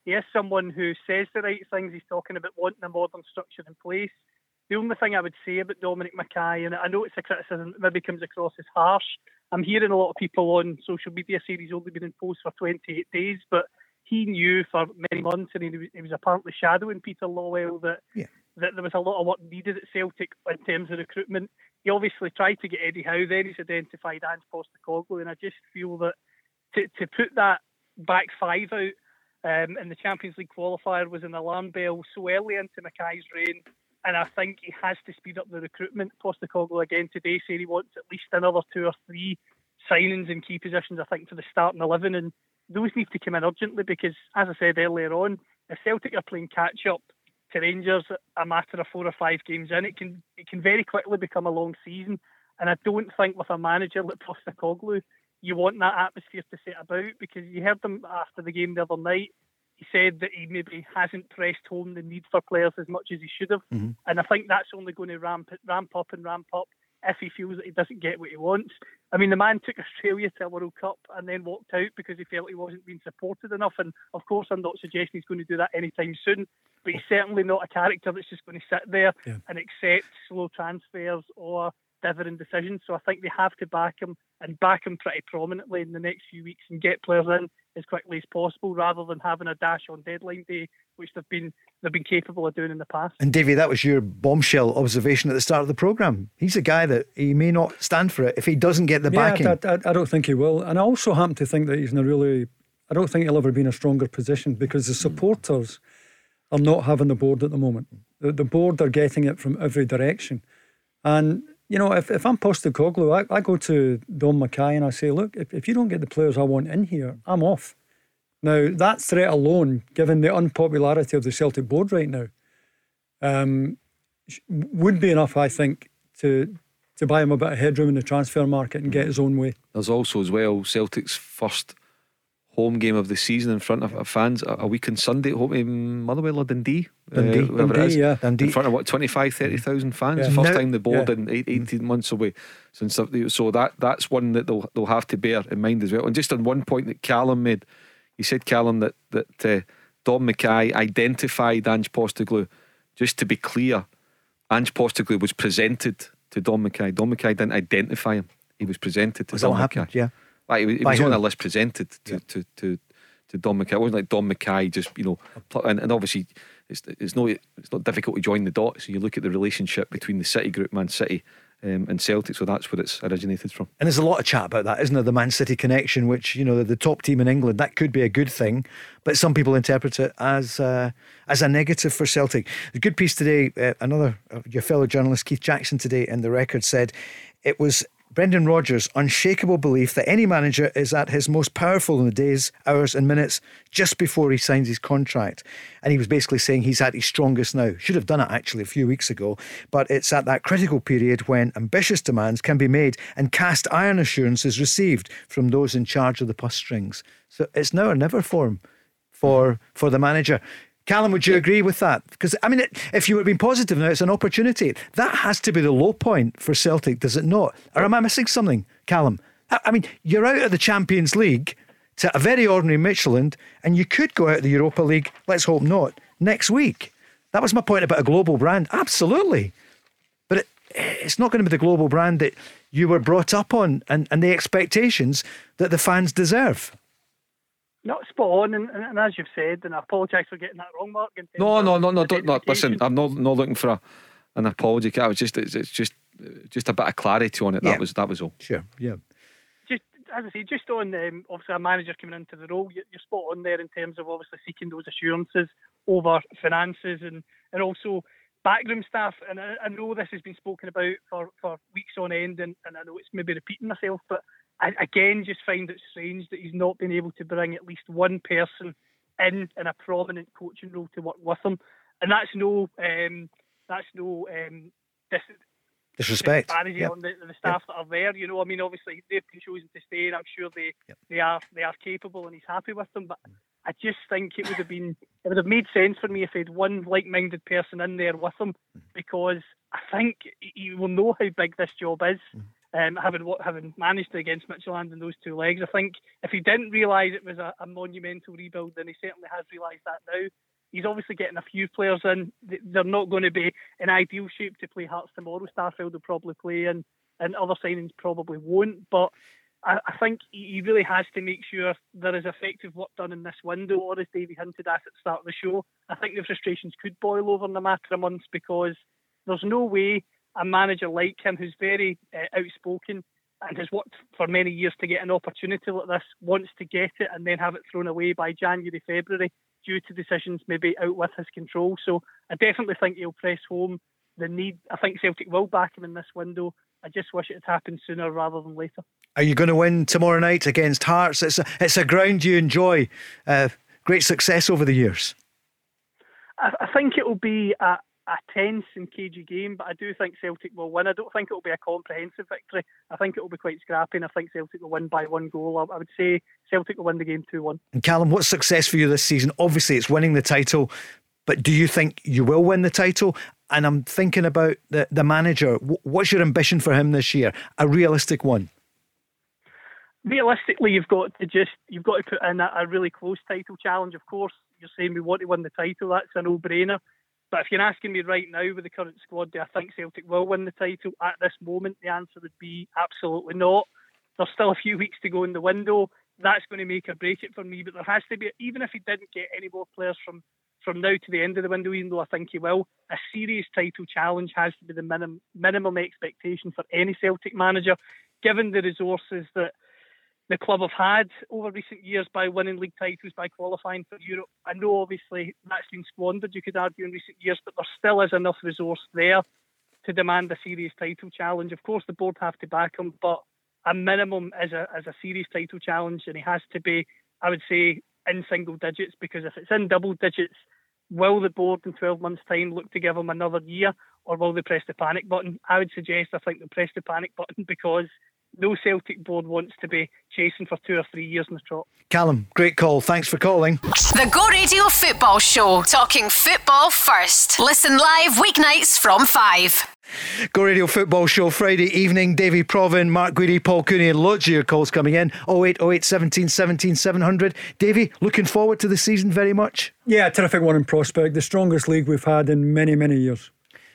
he is someone who says the right things. He's talking about wanting a modern structure in place. The only thing I would say about Dominic McKay, and I know it's a criticism that maybe comes across as harsh, I'm hearing a lot of people on social media say he's only been in post for 28 days, but he knew for many months, and he, was- apparently shadowing Peter Lawwell that Yeah. That there was a lot of work needed at Celtic in terms of recruitment. He obviously tried to get Eddie Howe there. He's identified Ange Postecoglou, and I just feel that to, to put that back five out um, in the Champions League qualifier was an alarm bell so early into McKay's reign. And I think he has to speed up the recruitment. Postecoglou again today said he wants at least another two or three signings in key positions, I think, for the starting 11. And those need to come in urgently because, as I said earlier on, if Celtic are playing catch up to Rangers a matter of four or five games in, it can it can very quickly become a long season. And I don't think with a manager like Postecoglou, you want that atmosphere to set about because you heard them after the game the other night. He said that he maybe hasn't pressed home the need for players as much as he should have, Mhm. and I think that's only going to ramp ramp up and ramp up if he feels that he doesn't get what he wants. I mean, the man took Australia to a World Cup and then walked out because he felt he wasn't being supported enough. And of course, I'm not suggesting he's going to do that anytime soon, but he's certainly not a character that's just going to sit there Yeah. and accept slow transfers or differing decisions. So I think they have to back him and back him pretty prominently in the next few weeks and get players in as quickly as possible, rather than having a dash on deadline day, which they've been they've been capable of doing in the past. And Davie, that was your bombshell observation at the start of the programme. He's a guy that he may not stand for it if he doesn't get the yeah, backing. I, I, I don't think he will. And I also happen to think that he's in a really, I don't think he'll ever be in a stronger position because the hmm. supporters are not having the board at the moment. The, the board are getting it from every direction. And, you know, if, if I'm Postecoglou, I, I go to Dom McKay and I say, look, if, if you don't get the players I want in here, I'm off. Now, that threat alone, given the unpopularity of the Celtic board right now, um, would be enough, I think, to to buy him a bit of headroom in the transfer market and get his own way. There's also as well Celtic's first home game of the season in front of fans a a week on Sunday at home in Motherwell or Dundee. Dundee. uh, Dundee, is. yeah. Dundee. In front of what, 25, 30,000 fans? Yeah. First Now- time the board Yeah. in eight, 18 months away. Since So that that's one that they'll, they'll have to bear in mind as well. And just on one point that Callum made, he said, Callum, that, that uh, Dom McKay identified Ange Postecoglou. Just to be clear, Ange Postecoglou was presented to Dom McKay. Dom McKay didn't identify him. He was presented to Was Dom McKay. Yeah. Like, he was, he was on a list presented to, to, to, to Dom McKay. It wasn't like Dom McKay just, you know, and, and obviously it's, it's, no, it's not difficult to join the dots. So you look at the relationship between the City group, Man City, um, and Celtic. So that's where it's originated from. And there's a lot of chat about that, isn't there? The Man City connection, which you know, the, the top team in England, that could be a good thing, but some people interpret it as uh, as a negative for Celtic. A good piece today. Uh, another of your fellow journalist Keith Jackson today in the Record said it was. Brendan Rodgers' unshakable belief that any manager is at his most powerful in the days, hours, and minutes just before he signs his contract. And he was basically saying he's at his strongest now. Should have done it actually a few weeks ago, but it's at that critical period when ambitious demands can be made and cast iron assurances received from those in charge of the purse strings. So it's now or never form for, for the manager. Callum, would you agree with that? Because, I mean, if you were being positive now, it's an opportunity. That has to be the low point for Celtic, does it not? Or am I missing something, Callum? I, mean, you're out of the Champions League to a very ordinary Midtjylland, and you could go out of the Europa League, let's hope not, next week. That was my point about a global brand. Absolutely. But it, it's not going to be the global brand that you were brought up on and, and the expectations that the fans deserve. Not spot on, and, and, and as you've said, and I apologise for getting that wrong, Mark. in No, no, no, no, don't, no. identification. Listen, I'm not, not looking for a, an apology. I was just, it's, it's just, just a bit of clarity on it. Yeah. That was, that was all. Sure, yeah. just as I say, just on um, obviously a manager coming into the role, you- you're spot on there in terms of obviously seeking those assurances over finances and, and also backroom staff. And I, I know this has been spoken about for, for weeks on end, and, and I know it's maybe repeating myself, but I again just find it strange that he's not been able to bring at least one person in in a prominent coaching role to work with him, and that's no um, that's no um, dis- Disrespect. Yep. on the, the staff that are there. You know, I mean, obviously they've been chosen to stay, and I'm sure they they are they are capable, and he's happy with them. But I just think it would have been it would have made sense for me if he'd one like-minded person in there with him, because I think he will know how big this job is. Um, having having managed against Midtjylland in those two legs, I think if he didn't realise it was a, a monumental rebuild, then he certainly has realised that now. He's obviously getting a few players in. They're not going to be in ideal shape to play Hearts tomorrow. Starfelt will probably play, and and other signings probably won't. But I, I think he he really has to make sure there is effective work done in this window, or as Davie hinted at at the start of the show, I think the frustrations could boil over in a matter of months because there's no way a manager like him, who's very uh, outspoken and has worked for many years to get an opportunity like this, wants to get it and then have it thrown away by January, February due to decisions maybe out with his control. So I definitely think he'll press home the need. I think Celtic will back him in this window. I just wish it had happened sooner rather than later. Are you going to win tomorrow night against Hearts? It's a, it's a ground you enjoy. Uh, great success over the years. I, I think it will be a, a tense and cagey game, but I do think Celtic will win. I don't think it will be a comprehensive victory. I think it will be quite scrappy, and I think Celtic will win by one goal. I, would say Celtic will win the game 2 1. And Callum, what's success for you this season? Obviously, it's winning the title, but do you think you will win the title? And I'm thinking about the, the manager. What's your ambition for him this year? A realistic one. realistically, you've got to just you've got to put in a, a really close title challenge. Of course, you're saying we want to win the title. That's a no-brainer. But if you're asking me right now with the current squad, do I think Celtic will win the title at this moment? The answer would be absolutely not. There's still a few weeks to go in the window. That's going to make or break it for me. But there has to be, even if he didn't get any more players from from now to the end of the window, even though I think he will, a serious title challenge has to be the minim, minimum expectation for any Celtic manager, given the resources that the club have had over recent years by winning league titles, by qualifying for Europe. I know obviously that's been squandered, you could argue, in recent years, but there still is enough resource there to demand a serious title challenge. Of course, the board have to back him, but a minimum is a, is a serious title challenge, and he has to be, I would say, in single digits, because if it's in double digits, will the board in 12 months' time look to give him another year, or will they press the panic button? I would suggest I think they'll press the panic button because no Celtic board wants to be chasing for two or three years in the trot. Callum, great call. Thanks for calling. The Go Radio Football Show. Talking football first. Listen live weeknights from 5. Go Radio Football Show Friday evening. Davie Provan, Mark Guidi, Paul Cooney, and loads of your calls coming in. 08 08 17 17 700. Davie, looking forward to the season very much. Yeah, terrific one in prospect. The strongest league we've had in many, many years.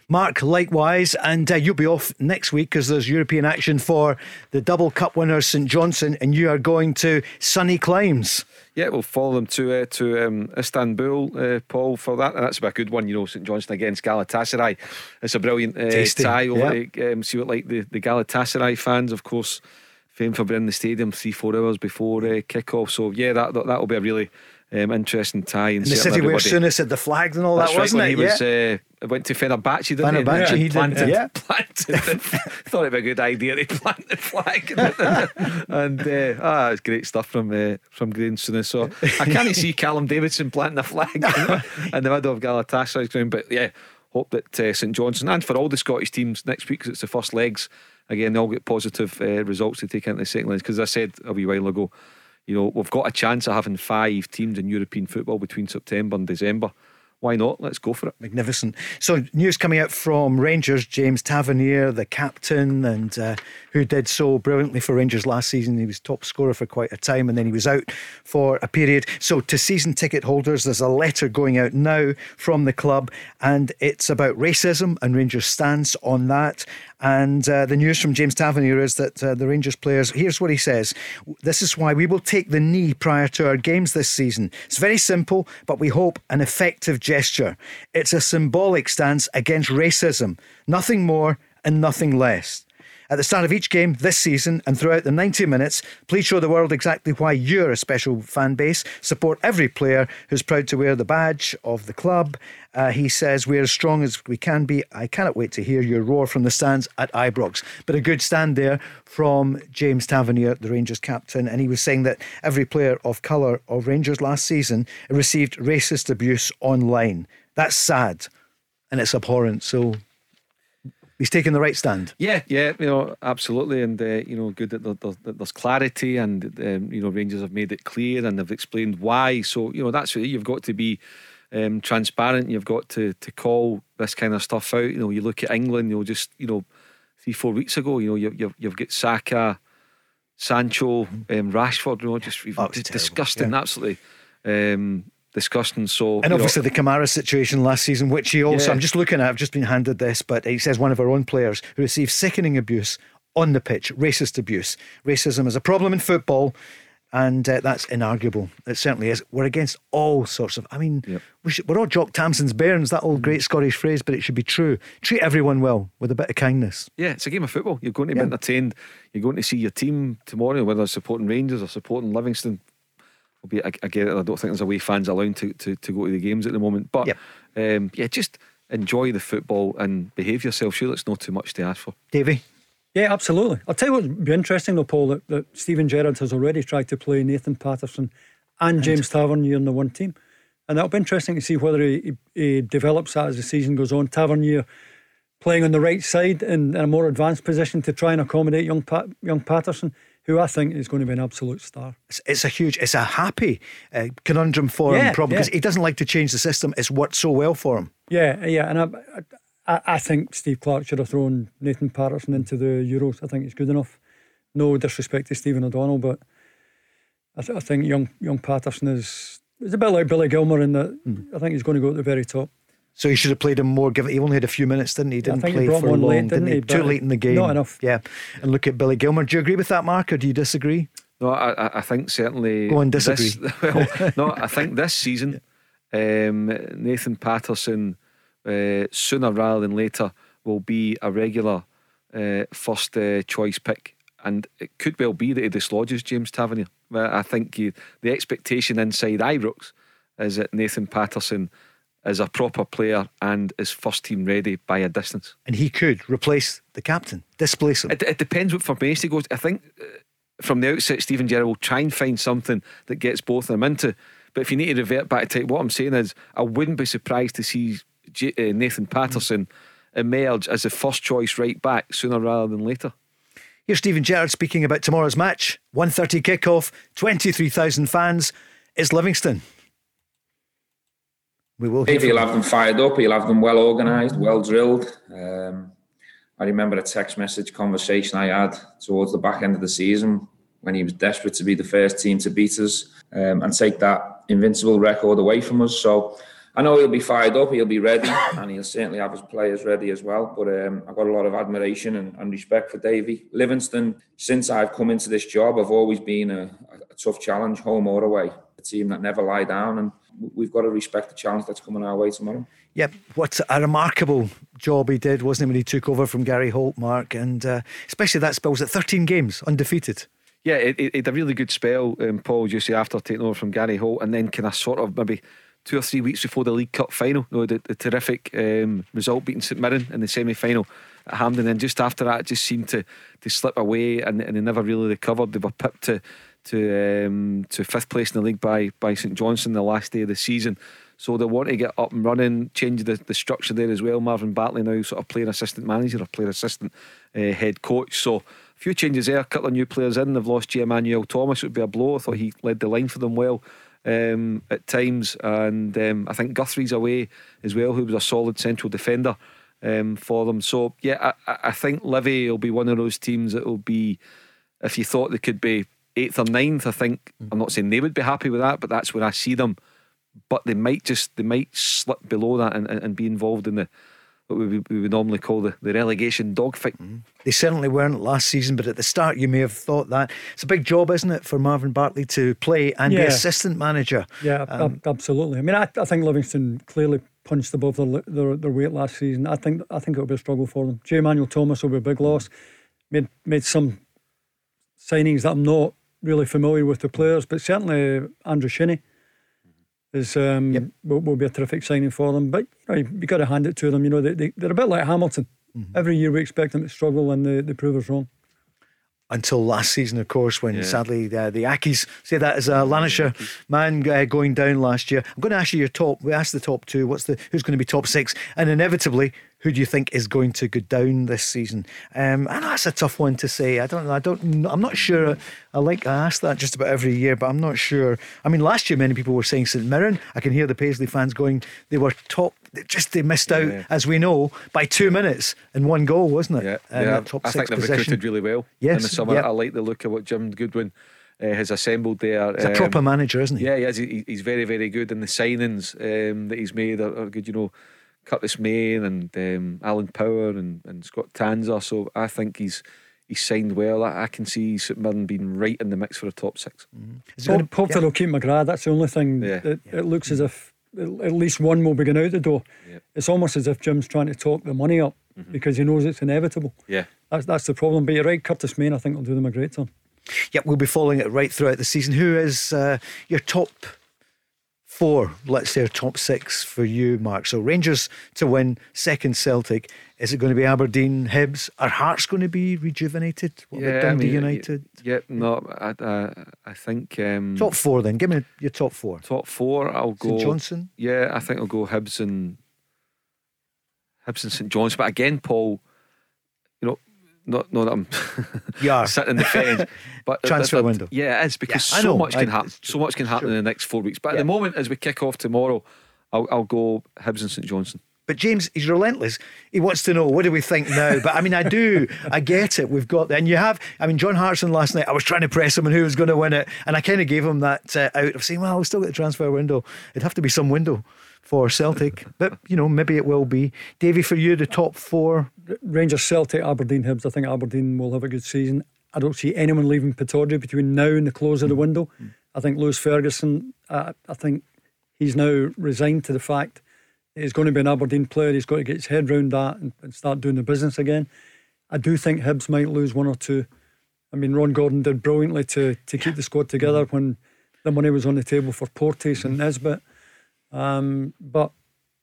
Mark, likewise, and uh, you'll be off next week because there's European action for the double cup winners St Johnstone, and you are going to sunny climes. Yeah, we'll follow them to uh, to um, Istanbul, uh, Paul, for that. And that's a good one, you know, St Johnstone against Galatasaray. It's a brilliant uh, Tasty, tie. Yeah. to, um, see what like the, the Galatasaray fans, of course, famed for being in the stadium three, four hours before uh, kick-off. So, yeah, that, that, that'll be a really um, interesting tie. And In the city where Souness had the flags and all That's that, right, wasn't it? He was, yeah. uh, went to Fenerbahce, didn't Fenerbahce, he? he planted, yeah. planted, thought it'd be a good idea to plant the flag. and uh, ah, it's great stuff from uh, from Graeme. So I can't see Callum Davidson planting a flag in the middle of Galatasaray's ground. But yeah, hope that uh, St Johnstone and for all the Scottish teams next week, because it's the first legs, again, they all get positive uh, results to take into the second legs. Because I said a wee while ago, you know, we've got a chance of having five teams in European football between September and December. Why not? Let's go for it. Magnificent. So, news coming out from Rangers, James Tavernier, the captain, and uh, who did so brilliantly for Rangers last season. He was top scorer for quite a time, and then he was out for a period. So, to season ticket holders, there's a letter going out now from the club, and it's about racism and Rangers' stance on that. And uh, the news from James Tavernier is that uh, the Rangers players, here's what he says This is why we will take the knee prior to our games this season. It's very simple, but we hope an effective gesture. It's a symbolic stance against racism, nothing more and nothing less. At the start of each game this season and throughout the 90 minutes, please show the world exactly why you're a special fan base. Support every player who's proud to wear the badge of the club. Uh, he says, We're as strong as we can be. I cannot wait to hear your roar from the stands at Ibrox. But a good stand there from James Tavernier, the Rangers captain. And he was saying that every player of colour of Rangers last season received racist abuse online. That's sad and it's abhorrent. So He's taking the right stand. Yeah, yeah, you know, absolutely, and uh, you know, good that, there, there, that there's clarity, and um, you know, Rangers have made it clear and they've explained why. So you know, that's what you've got to be um, transparent. You've got to to call this kind of stuff out. You know, you look at England. You know, just you know, three four weeks ago, you know, you, you've you've got Saka, Sancho, um, Rashford. You know, just, Oh, disgusting, absolutely. Um, disgusting. So, And you know, obviously the Kamara situation last season, which he also, Yeah. I'm just looking at, I've just been handed this, but he says one of our own players who received sickening abuse on the pitch, racist abuse. Racism is a problem in football, and uh, that's inarguable. It certainly is. We're against all sorts of, I mean, we should, we're all Jock Tamson's bairns, that Mm. old great Scottish phrase, but it should be true. Treat everyone well with a bit of kindness. Yeah, it's a game of football. You're going to Yeah. be entertained. You're going to see your team tomorrow, whether it's supporting Rangers or supporting Livingston. Albeit, I, I get it. I don't think there's away fans allowed to, to, to go to the games at the moment. But um, yeah, just enjoy the football and behave yourself. Sure, it's not too much to ask for. Davie? Yeah, absolutely. I'll tell you what would be interesting though, Paul, that, that Steven Gerrard has already tried to play Nathan Patterson and James Tavernier in the one team. And that'll be interesting to see whether he, he, he develops that as the season goes on. Tavernier playing on the right side in, in a more advanced position to try and accommodate young Pat, young Patterson, who I think is going to be an absolute star. It's, it's a huge, it's a happy uh, conundrum for Yeah, him, probably, because yeah. he doesn't like to change the system. It's worked so well for him. Yeah, yeah, and I, I, I think Steve Clarke should have thrown Nathan Patterson into the Euros. I think it's good enough. No disrespect to Stephen O'Donnell, but I, th- I think young young Patterson is is a bit like Billy Gilmour in that I think he's going to go at the very top. So he should have played him more. Given he only had a few minutes, didn't he? He Yeah, I Didn't think play brought for long, late, didn't didn't he? he? Too late in the game. not enough. Yeah. And look at Billy Gilmour. Do you agree with that, Mark, or do you disagree? No, I, I- I think certainly. Go on, this- disagree. well, no, I think this season, um, Nathan Patterson, uh, sooner rather than later, will be a regular uh, first uh, choice pick. And it could well be that he dislodges James Tavernier. I think you, the expectation inside Ibrox is that Nathan Patterson is a proper player and is first team ready by a distance. And he could replace the captain, displace him. It, it depends what formation he goes. I think uh, from the outset, Steven Gerrard will try and find something that gets both of them into. But if you need to revert back to what I'm saying is, I wouldn't be surprised to see J- uh, Nathan Patterson emerge as the first choice right back sooner rather than later. Here's Steven Gerrard speaking about tomorrow's match. 1.30 kickoff, 23,000 fans. It's Livingston. We will If he'll have them fired up, he'll have them well organised, well drilled. Um, I remember a text message conversation I had towards the back end of the season when he was desperate to be the first team to beat us um, and take that invincible record away from us. So I know he'll be fired up, he'll be ready, and he'll certainly have his players ready as well. But um, I've got a lot of admiration and, and respect for Davey. Livingston, since I've come into this job, I've always been a, a tough challenge, home or away. A team that never lie down, and we've got to respect the challenge that's coming our way tomorrow. Yep, what a remarkable job he did, wasn't he, when he took over from Gary Holt, Mark? And uh, especially that spells at 13 games, undefeated. Yeah, it, it, it had a really good spell, um, Paul, just after taking over from Gary Holt, and then kind of sort of maybe two or three weeks before the League Cup final, you know, the, the terrific um, result beating St Mirren in the semi final at Hampden. And just after that, it just seemed to, to slip away and, and they never really recovered. They were pipped to to um, to fifth place in the league by by St Johnstone the last day of the season. So they want to get up and running, change the, the structure there as well. Marvin Bartley now sort of player assistant manager or player assistant uh, head coach. So a few changes there, a couple of new players in. They've lost Jay Emmanuel-Thomas, it would be a blow. I thought he led the line for them well um, at times. And um, I think Guthrie's away as well, who was a solid central defender um, for them. So yeah, I, I- think Livy will be one of those teams that will be, if you thought they could be eighth or ninth, I think I'm not saying they would be happy with that, but that's where I see them. But they might just they might slip below that and, and, and be involved in the what we, we would normally call the, the relegation dogfight. They certainly weren't last season, but at the start you may have thought that. It's a big job, isn't it, for Marvin Bartley to play and be assistant manager? Yeah, Um, absolutely. I mean, I, I think Livingston clearly punched above their, their their weight last season. I think I think it'll be a struggle for them. Jay Emmanuel-Thomas will be a big loss. Made made some signings that I'm not really familiar with the players, but certainly Andrew Shinnie is um, will, will be a terrific signing for them. But you know, you, you got to hand it to them. You know, they, they they're a bit like Hamilton. Every year we expect them to struggle, and they, they prove us wrong. until last season, of course, when Yeah. sadly uh, the Accies say that as a Lanarkshire man uh, going down last year. I'm going to ask you your top. We asked the top two. What's the who's going to be top six? And inevitably, who do you think is going to go down this season? Um, know that's a tough one to say. I don't know. I don't. I'm not sure. I like I ask that just about every year, but I'm not sure. I mean, last year many people were saying St Mirren. I can hear the Paisley fans going. They were top. Just they missed out, Yeah. as we know, by two minutes and one goal, wasn't it? Yeah, Um, yeah. top I think they've position. recruited really well Yes, in the summer. yeah. I like the look of what Jim Goodwin uh, has assembled there. He's a proper manager, isn't he? Yeah, he is. He, he's very, very good. And the signings um, that he's made are, are good. You know, Curtis Main and um, Alan Power and, and Scott Tanser. So I think he's he's signed well. I, I can see St Mirren being right in the mix for a top six. Hope, hopefully they'll keep McGrath. That's the only thing. Yeah. It, it looks as if at least one will be going out the door. It's almost as if Jim's trying to talk the money up because he knows it's inevitable. Yeah. That's that's the problem. But you're right, Curtis Main. I think will do them a great turn. Yep, we'll be following it right throughout the season. Who is uh, your top four, let's say, top six for you, Mark? So Rangers to win, second Celtic. Is it going to be Aberdeen, Hibs? Are Hearts going to be rejuvenated? What about I Dundee mean, United? Yeah, no, I, I, I think um, Top four then. Give me your top four. Top four, I'll go. St Johnstone? Yeah, I think I'll go Hibs and Hibs and St John's. But again, Paul, not not that I'm Yeah. sitting in the fence, but Transfer that- that- window. Yeah, it is because Yeah, so much can I- happen. So much can happen in the next four weeks. But at the moment, as we kick off tomorrow, I'll, I'll go Hibs and St Johnstone. But James, he's relentless. He wants to know what do we think now. But I mean, I do, I get it. We've got, and you have. I mean, John Hartson last night. I was trying to press him on who was going to win it, and I kind of gave him that uh, out of saying, "Well, we've still got the transfer window. It'd have to be some window for Celtic, but you know, maybe it will be." Davie, for you, the top four. Rangers, Celtic, Aberdeen, Hibs. I think Aberdeen will have a good season. I don't see anyone leaving Pittodrie between now and the close of the window. I think Lewis Ferguson. Uh, I think he's now resigned to the fact that he's going to be an Aberdeen player. He's got to get his head round that and, and start doing the business again. I do think Hibs might lose one or two. I mean, Ron Gordon did brilliantly to to keep the squad together when the money was on the table for Porteous and Nisbet. Um, but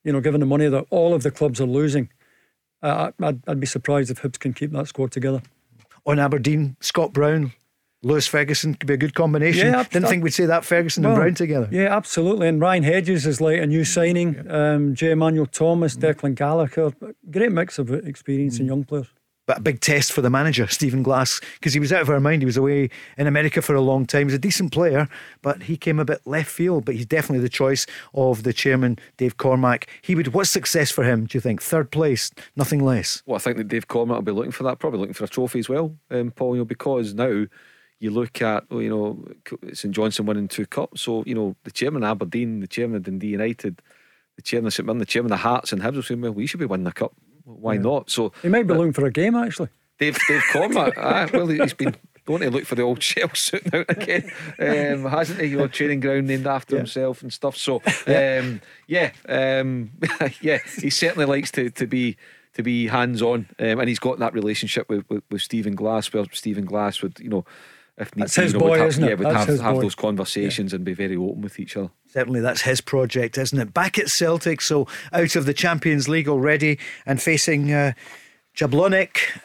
you know, given the money that all of the clubs are losing, uh, I'd, I'd be surprised if Hibs can keep that squad together. On Aberdeen, Scott Brown, Lewis Ferguson could be a good combination. Yeah, Didn't I- think we'd say that Ferguson and Brown together. Yeah, absolutely. And Ryan Hedges is like a new signing. Um, Jay Emmanuel-Thomas, Declan Gallagher. Great mix of experience and young players. But a big test for the manager, Stephen Glass, because he was out of our mind. He was away in America for a long time. He's a decent player, but he came a bit left field. But he's definitely the choice of the chairman, Dave Cormack. He would. What's success for him? Do you think third place, nothing less? Well, I think that Dave Cormack will be looking for that, probably looking for a trophy as well, um, Paul. You know, because now you look at you know St Johnstone winning two cups, so you know the chairman of Aberdeen, the chairman of Dundee United, the chairman of St Mirren, the chairman of Hearts and Hibs will say, well, we should be winning the cup. Why not? So He might be looking for a game, actually. Dave Dave Cormack, ah, well, he's been going to look for the old shell suit out again, um, hasn't he? Your training ground named after himself and stuff. So, um, yeah, um, yeah, he certainly likes to to be to be hands on, um, and he's got that relationship with, with, with Stephen Glass, where Stephen Glass would, you know. If That's his you know, would boy, have, isn't it? Yeah, would That's have, have boy. those conversations and be very open with each other. Certainly, that's his project, isn't it? Back at Celtic, so out of the Champions League already and facing uh.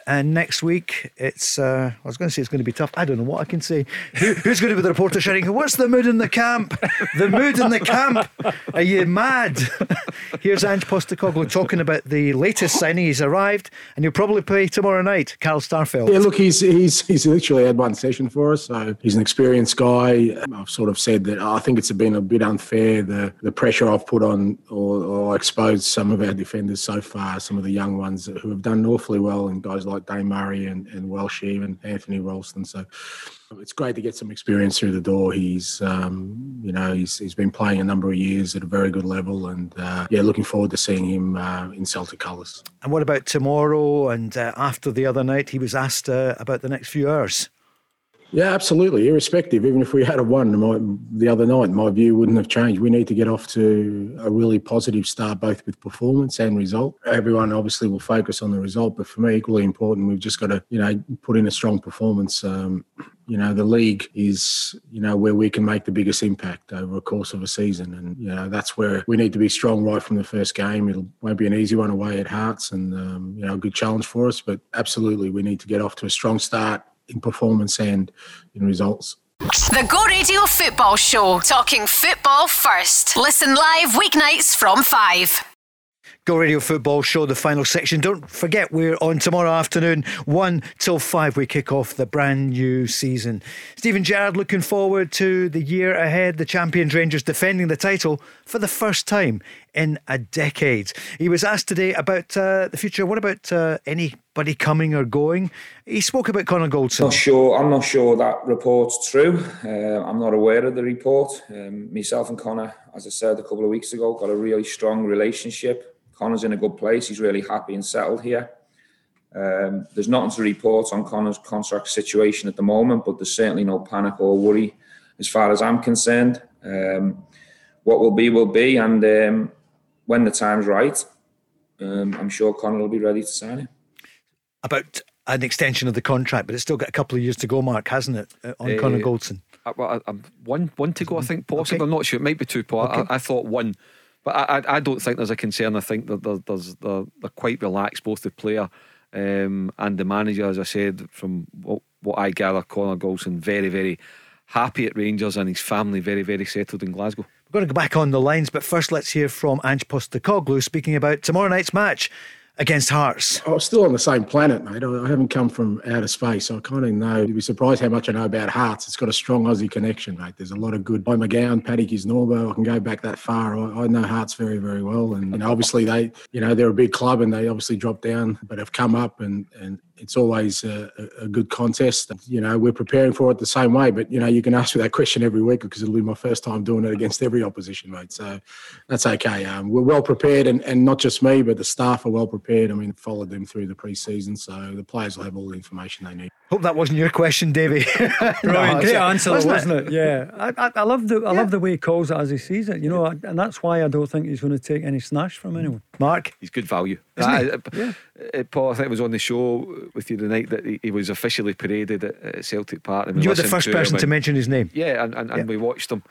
And next week, it's, uh, I was going to say it's going to be tough. I don't know what I can say. Who, who's going to be the reporter shouting, What's the mood in the camp? The mood in the camp. Are you mad? Here's Ange Postecoglou talking about the latest signing. He's arrived and he'll probably play tomorrow night, Carl Starfelt. Yeah, look, he's he's he's literally had one session for us, so he's an experienced guy. I've sort of said that I think it's been a bit unfair the the pressure I've put on or, or exposed some of our defenders so far, some of the young ones who have done awfully well, and guys like Dane Murray and, and Welsh even Anthony Ralston. So it's great to get some experience through the door. He's um, you know he's he's been playing a number of years at a very good level, and uh, yeah, looking forward to seeing him uh, in Celtic colours. And what about tomorrow and uh, after the other night? He was asked uh, about the next few hours. Yeah, absolutely. Irrespective, even if we had a one my, the other night, my view wouldn't have changed. We need to get off to a really positive start, both with performance and result. Everyone obviously will focus on the result, but for me, equally important, we've just got to, you know, put in a strong performance. Um, you know, the league is, you know, where we can make the biggest impact over a course of a season, and you know that's where we need to be strong right from the first game. It won't be an easy one away at Hearts, and um, you know, a good challenge for us, but absolutely, we need to get off to a strong start in performance and in results. The Go Radio Football Show, talking football first. Listen live weeknights from 5. Go Radio Football Show, the final section. Don't forget, we're on tomorrow afternoon, 1 till 5. We kick off the brand new season. Steven Gerrard looking forward to the year ahead. The Champions Rangers defending the title for the first time in a decade. He was asked today about uh, the future. What about uh, anybody coming or going? He spoke about Connor Goldson. Not sure. I'm not sure that report's true. Uh, I'm not aware of the report. Um, myself and Connor, as I said a couple of weeks ago, got a really strong relationship. Connor's in a good place. He's really happy and settled here. Um, there's nothing to report on Connor's contract situation at the moment, but there's certainly no panic or worry as far as I'm concerned. Um, what will be will be, and um, when the time's right, um, I'm sure Connor will be ready to sign it. About an extension of the contract, but it's still got a couple of years to go, Mark, hasn't it, uh, on uh, Connor Goldson? Uh, well, I, one one to go, I think, possibly. Okay. I'm not sure. It might be two, Paul. Okay. I, I, thought one. But I, I don't think there's a concern. I think that there's, they're, they're quite relaxed, both the player um, and the manager. As I said, from what, what I gather, Connor Goldson very, very happy at Rangers and his family very, very settled in Glasgow. We're going to go back on the lines, but first let's hear from Ange Postecoglou speaking about tomorrow night's match against Hearts? Oh, I was still on the same planet, mate. I haven't come from outer space. So I kind of know. You'd be surprised how much I know about Hearts. It's got a strong Aussie connection, mate. There's a lot of good. By McGowan, Paddy Kisnorbo. I can go back that far. I, I, know Hearts very, very well. And you know, obviously they, you know, they're a big club and they obviously dropped down, but have come up and and it's always a, a, good contest. You know, we're preparing for it the same way, but you know, you can ask me that question every week because it'll be my first time doing it against every opposition, mate. So that's okay. Um, we're well prepared, and, and not just me, but the staff are well prepared. I mean, followed them through the pre-season, so the players will have all the information they need. Hope that wasn't your question, Davie. Brilliant, no, great answer, wasn't, wasn't it? it? Yeah, I, I, I, love the I yeah. love the way he calls it as he sees it. You know, and that's why I don't think he's going to take any snash from anyone. Mark, he's good value. I, yeah. Uh, Paul, I think it was on the show with you the night that he, he was officially paraded at, at Celtic Park. And you were the first person to mention his name. Yeah, and, and, and yeah. we watched him.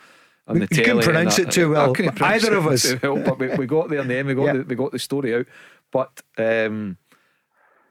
On the you couldn't pronounce it too well. Either of us. Well, but we, we, got there in the end. We got yeah. the, we got the story out. But um,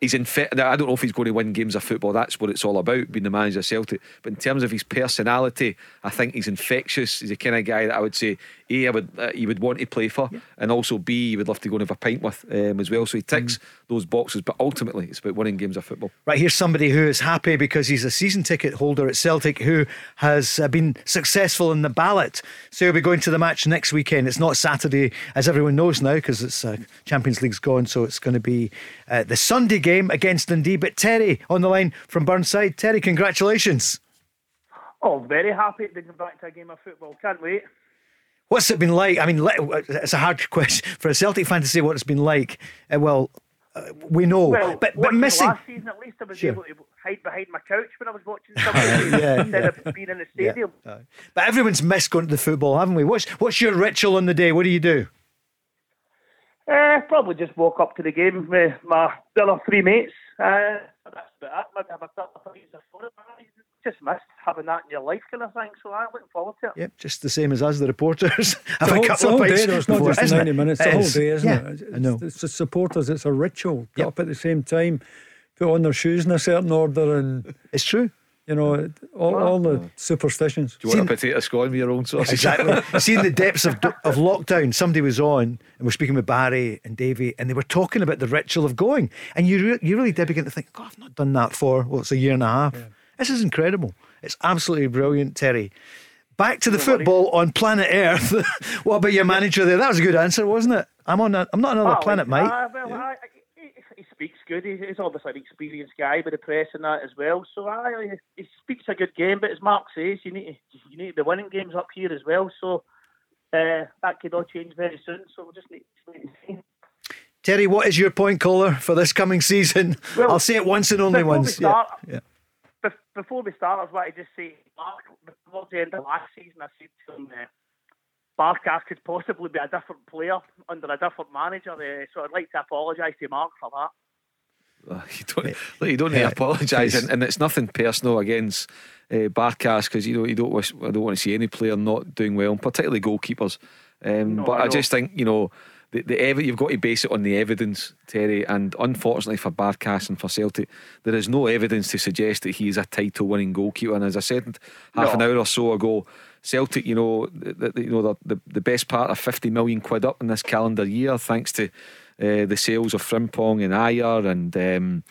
he's in fit. I don't know if he's going to win games of football. That's what it's all about, being the manager of Celtic. But in terms of his personality, I think he's infectious. He's the kind of guy that I would say, A, I would, uh, he would want to play for, yeah. and also B, he would love to go and have a pint with um, as well. So he ticks mm. those boxes. But ultimately, it's about winning games of football. Right, here's somebody who is happy because he's a season ticket holder at Celtic who has uh, been successful in the ballot. So he'll be going to the match next weekend. It's not Saturday, as everyone knows now, because it's uh, Champions League's gone. So it's going to be uh, the Sunday game against Dundee. But Terry on the line from Burnside. Terry, congratulations. Oh, very happy to be back to a game of football. Can't wait. What's it been like? I mean, it's a hard question for a Celtic fan to say what it's been like. Uh, well, uh, we know, well, but but missing. Last season, at least I was sure. able to hide behind my couch when I was watching something yeah, instead yeah. of being in the stadium. Yeah. But everyone's missed going to the football, haven't we? What's what's your ritual on the day? What do you do? Uh, probably just walk up to the game with my other three mates. Uh, that's about it. Maybe have a couple of things of Just missed having that in your life, kind of thing. So I'm looking forward to it. Yep, just the same as us, the reporters. have a, couple of day, It's not just 90 minutes. It's a whole day, isn't yeah, it? I know. It's the supporters. It's a ritual. Get yep. up at the same time, put on their shoes in a certain order, and it's true. You know, all, all the superstitions. Do you want a potato scone with your own sauce? Exactly. Seeing the depths of, of lockdown, somebody was on and we're speaking with Barry and Davey, and they were talking about the ritual of going. And you, re- you really did begin to think, God, I've not done that for, well, it's a year and a half. Yeah. This is incredible. It's absolutely brilliant, Terry. Back to the football on planet Earth. what about your manager there? That was a good answer, wasn't it? I'm on. A, I'm not another planet, mate. Uh, well, yeah. I, he speaks good. He's obviously an experienced guy with the press and that as well. So I, he speaks a good game. But as Mark says, you need to, you need to be winning games up here as well. So uh, that could all change very soon. So we'll just need to see. Terry, what is your point caller for this coming season? Well, I'll say it once and only once. Start, yeah. yeah. Before we start, I was want to just say, Mark, towards the end of last season, I said to him, uh, Barkas could possibly be a different player under a different manager. Uh, so I'd like to apologise to Mark for that. you don't, look, you don't need to apologise, and, and, it's nothing personal against uh, Barkas because you know you don't wish, I don't want to see any player not doing well, particularly goalkeepers. Um, no, but I, I, just think you know the, the ev- you've got to base it on the evidence, Terry. And unfortunately for Barkas and for Celtic, there is no evidence to suggest that he is a title-winning goalkeeper. And as I said half no. an hour or so ago, Celtic, you know, the, the you know the, the best part of 50 million quid up in this calendar year, thanks to uh, the sales of Frimpong and Ajer and. Um,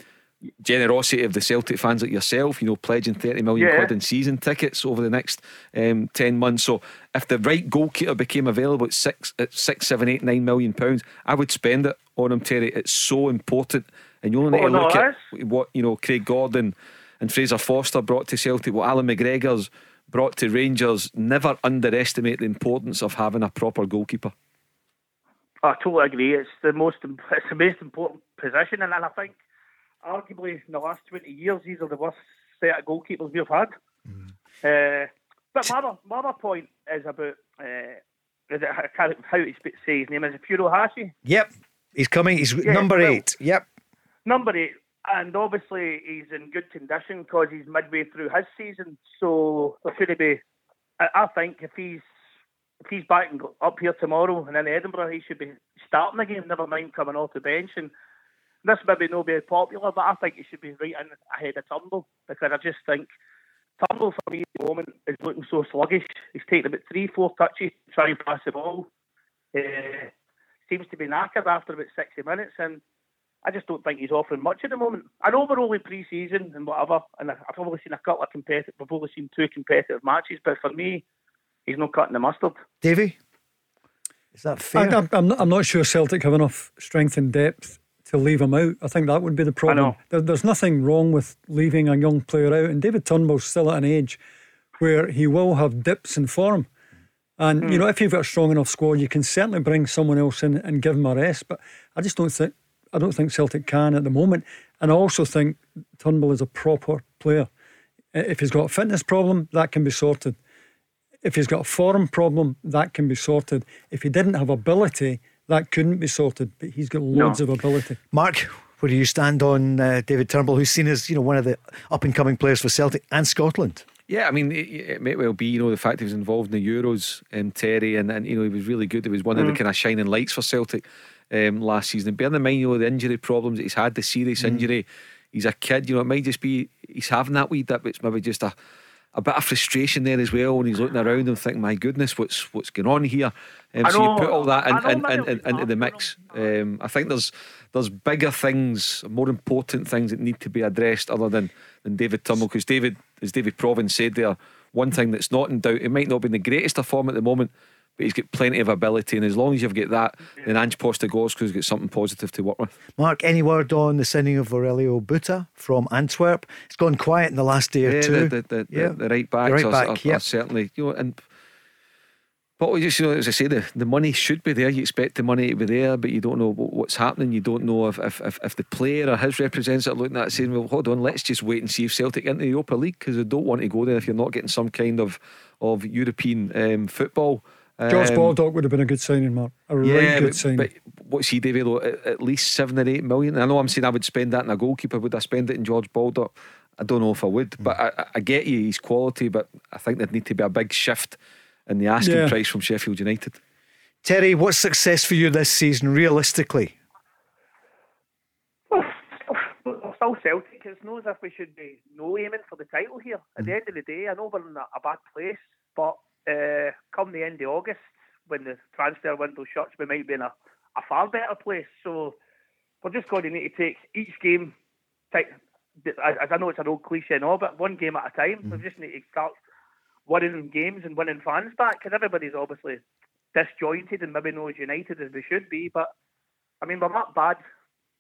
generosity of the Celtic fans like yourself, you know, pledging 30 million Yeah. quid in season tickets over the next um, 10 months. So if the right goalkeeper became available at six, at six, seven, eight, nine million pounds, I would spend it on him, Terry. It's so important. And you only need Oh, to look it at what, you know, Craig Gordon and Fraser Forster brought to Celtic, what Allan McGregor's brought to Rangers. Never underestimate the importance of having a proper goalkeeper. I totally agree. It's the most it's the most important position, and, and I think arguably in the last twenty years, these are the worst set of goalkeepers we've had. Uh, but my other, my other point is about uh, is it, I can't how to say his name is it Furuhashi Yep, he's coming. He's Yeah, number well- eight. Yep. number eight, and obviously he's in good condition because he's midway through his season. So there should be. I, I think if he's if he's back and up here tomorrow and in Edinburgh, he should be starting again. Never mind coming off the bench. And this maybe not very popular, but I think he should be right in ahead of Turnbull because I just think Turnbull for me at the moment is looking so sluggish. He's taking about three, four touches to try and pass the ball. Uh, seems to be knackered after about 60 minutes, and I just don't think he's offering much at the moment. I know we're only pre-season and whatever, and I've only seen a couple of competitive. We've only seen two competitive matches, but for me, he's not cutting the mustard. Davie, is that fair? I'm, I'm, not, I'm not sure Celtic have enough strength and depth to leave him out. I think that would be the problem. know. There, there's nothing wrong with leaving a young player out, and David Turnbull's still at an age where he will have dips in form. And you hmm. know, if you've got a strong enough squad, you can certainly bring someone else in and give him a rest. But I just don't think I don't think Celtic can at the moment. And I also think Turnbull is a proper player. If he's got a fitness problem, that can be sorted. If he's got a form problem, that can be sorted. If he didn't have ability, that couldn't be sorted. But he's got loads of ability. Mark, where do you stand on uh, David Turnbull, who's seen as you know one of the up and coming players for Celtic and Scotland? Yeah, I mean, it, it may well be, you know, the fact he was involved in the Euros, um, Terry, and, and, you know, he was really good. He was one of the Mm. kind of shining lights for Celtic um, last season. And bearing in mind, you know, the injury problems that he's had, the serious Mm. injury, he's a kid, you know, it might just be he's having that wee dip, it's maybe just a, a bit of frustration there as well. And he's looking around and thinking, my goodness, what's what's going on here? Um, I so you put all that in, in, in, in, into the mix. Um, I think there's there's bigger things, more important things that need to be addressed other than, than David Turnbull. Because David, as David Provan said there, one thing that's not in doubt, it might not be in the greatest of form at the moment, but he's got plenty of ability. And as long as you've got that, then Ange Postecoglou's got something positive to work with. Mark, any word on the signing of Aurelio Buta from Antwerp? It's gone quiet in the last day or yeah, two. The, the, the, Yeah. the, the right backs right are, back, are- are yep. certainly, you know, and but just, you know, as I say, the, the money should be there. You expect the money to be there, but you don't know what's happening. You don't know if, if, if, the player or his representatives are looking at it saying, well, hold on, let's just wait and see if Celtic into the Europa League because they don't want to go there if you're not getting some kind of, of European um, football. George Um, Baldock would have been a good signing, Mark. A right yeah, good but, signing. but what's he, David? Low? At, at least seven or eight million. I know I'm saying I would spend that in a goalkeeper. Would I spend it in George Baldock? I don't know if I would, but I, I- I get you. He's quality, but I think there'd need to be a big shift in the asking Yeah. price from Sheffield United. Terry, what's success for you this season, realistically? We're still Celtic. It's not as if we should be no aiming for the title here. At the end of the day, I know we're in a, a bad place, but uh, come the end of August, when the transfer window shuts, we might be in a, a far better place. So we're just going to need to take each game. Take, as I know it's an old cliche and all, but one game at a time. We just need to start winning games and winning fans back because everybody's obviously disjointed and maybe not as united as we should be. But I mean, we're not bad.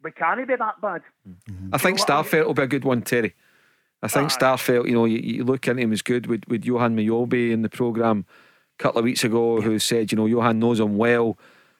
We can't be that bad. I think Starfelt will be a good one, Terry. I think Starfelt, you know, you, you look into him as good with, with Johan Mjällby in the programme a couple of weeks ago, who said, you know, Johan knows him well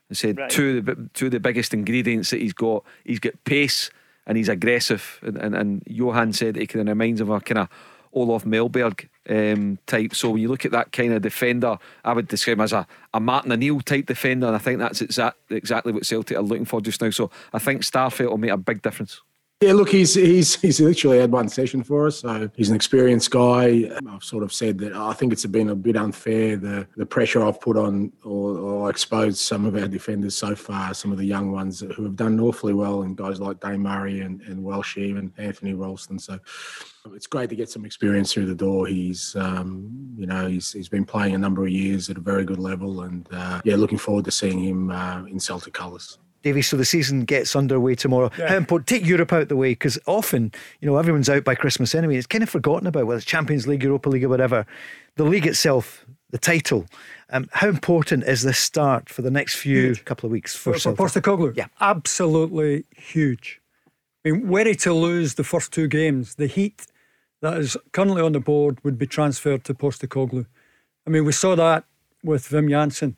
and said Right. two, of the, two of the biggest ingredients that he's got, he's got pace and he's aggressive. And, and, and Johan said he kind of reminds him of a kind of Olof Mellberg um, type. So when you look at that kind of defender, I would describe him as a, a Martin O'Neill type defender. And I think that's exact, exactly what Celtic are looking for just now. So I think Starfelt will make a big difference. Yeah, look, he's he's he's literally had one session for us, so he's an experienced guy. I've sort of said that I think it's been a bit unfair the the pressure I've put on or, or exposed some of our defenders so far, some of the young ones who have done awfully well, and guys like Dane Murray and and Welsh and Anthony Ralston. So it's great to get some experience through the door. He's um, you know he's he's been playing a number of years at a very good level, and uh, yeah, looking forward to seeing him uh, in Celtic colours. Davie, so the season gets underway tomorrow. Yeah. How important? Take Europe out the way because often, you know, everyone's out by Christmas anyway. It's kind of forgotten about whether it's Champions League, Europa League, or whatever. The league itself, the title. Um, how important is this start for the next few huge. couple of weeks for, for, for Postecoglou? Yeah, absolutely huge. I mean, were he to lose the first two games, the heat that is currently on the board would be transferred to Postecoglou. I mean, we saw that with Wim Jansen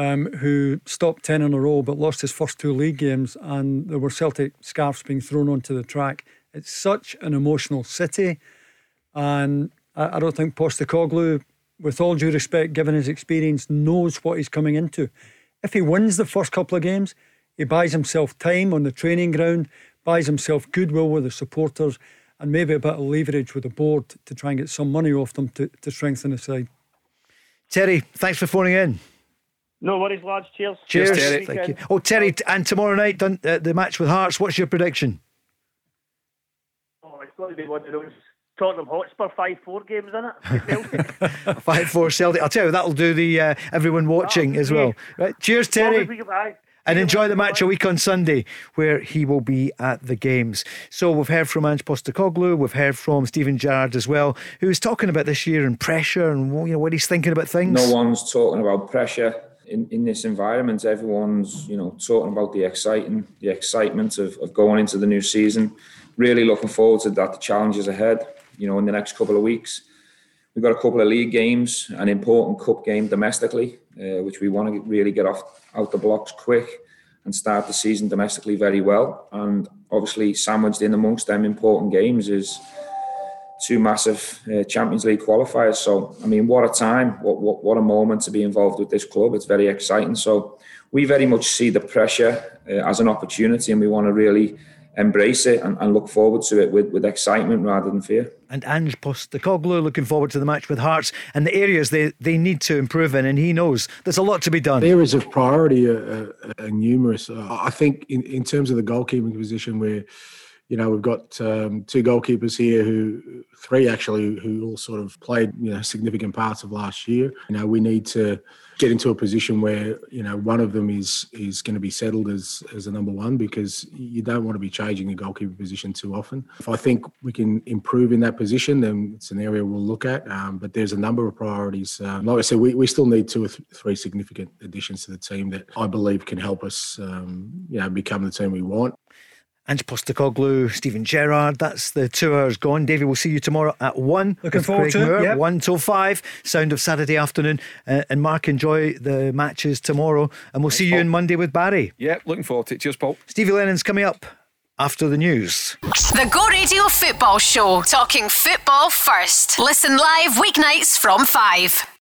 um, who stopped 10 in a row but lost his first two league games, and there were Celtic scarves being thrown onto the track. It's such an emotional city, and I, I don't think Postecoglou, with all due respect, given his experience, knows what he's coming into. If he wins the first couple of games, he buys himself time on the training ground, buys himself goodwill with the supporters, and maybe a bit of leverage with the board to try and get some money off them to, to strengthen the side. Terry, thanks for phoning in. No worries, lads. Cheers. Cheers, Terry. Thank you. Oh, Terry, and tomorrow night, done, uh, the match with Hearts. What's your prediction? Oh, it's got to be one of those Tottenham Hotspur 5 4 games, isn't it? 5 4 Celtic. I'll tell you, that'll do the uh, everyone watching as well. Right. Cheers, Terry. And enjoy the match a week on Sunday, where he will be at the games. So we've heard from Ange Postecoglou, we've heard from Steven Gerrard as well, who's talking about this year and pressure and you know what he's thinking about things. No one's talking about pressure in, in this environment, everyone's you know talking about the exciting, the excitement of, of going into the new season. Really looking forward to that. The challenges ahead, you know, in the next couple of weeks. We've got a couple of league games, an important cup game domestically, uh, which we want to really get off out the blocks quick and start the season domestically very well. And obviously, sandwiched in amongst them important games is two massive uh, Champions League qualifiers. So, I mean, what a time, what, what, what a moment to be involved with this club. It's very exciting. So, we very much see the pressure uh, as an opportunity and we want to really embrace it and, and, look forward to it with, with excitement rather than fear. And Ange Postecoglou looking forward to the match with Hearts and the areas they, they need to improve in, and he knows there's a lot to be done. Areas of priority are, are, are numerous. Uh, I think in, in terms of the goalkeeping position, where you know, we've got um, two goalkeepers here who, three actually, who all sort of played, you know, significant parts of last year. You know, we need to get into a position where, you know, one of them is is going to be settled as as a number one because you don't want to be changing the goalkeeper position too often. If I think we can improve in that position, then it's an area we'll look at. Um, but there's a number of priorities. Um, like I said, we, we still need two or th- three significant additions to the team that I believe can help us, um, you know, become the team we want. Ange Postecoglou, Steven Gerrard. That's the two hours gone. Davie, we'll see you tomorrow at one. Looking forward Craig to it. Yep. One till five. Sound of Saturday afternoon. Uh, and Mark, enjoy the matches tomorrow. And we'll Thanks, see you Paul. on Monday with Barry. Yeah, looking forward to it. Cheers, Paul. Stevie Lennon's coming up after the news. The Go Radio Football Show. Talking football first. Listen live weeknights from five.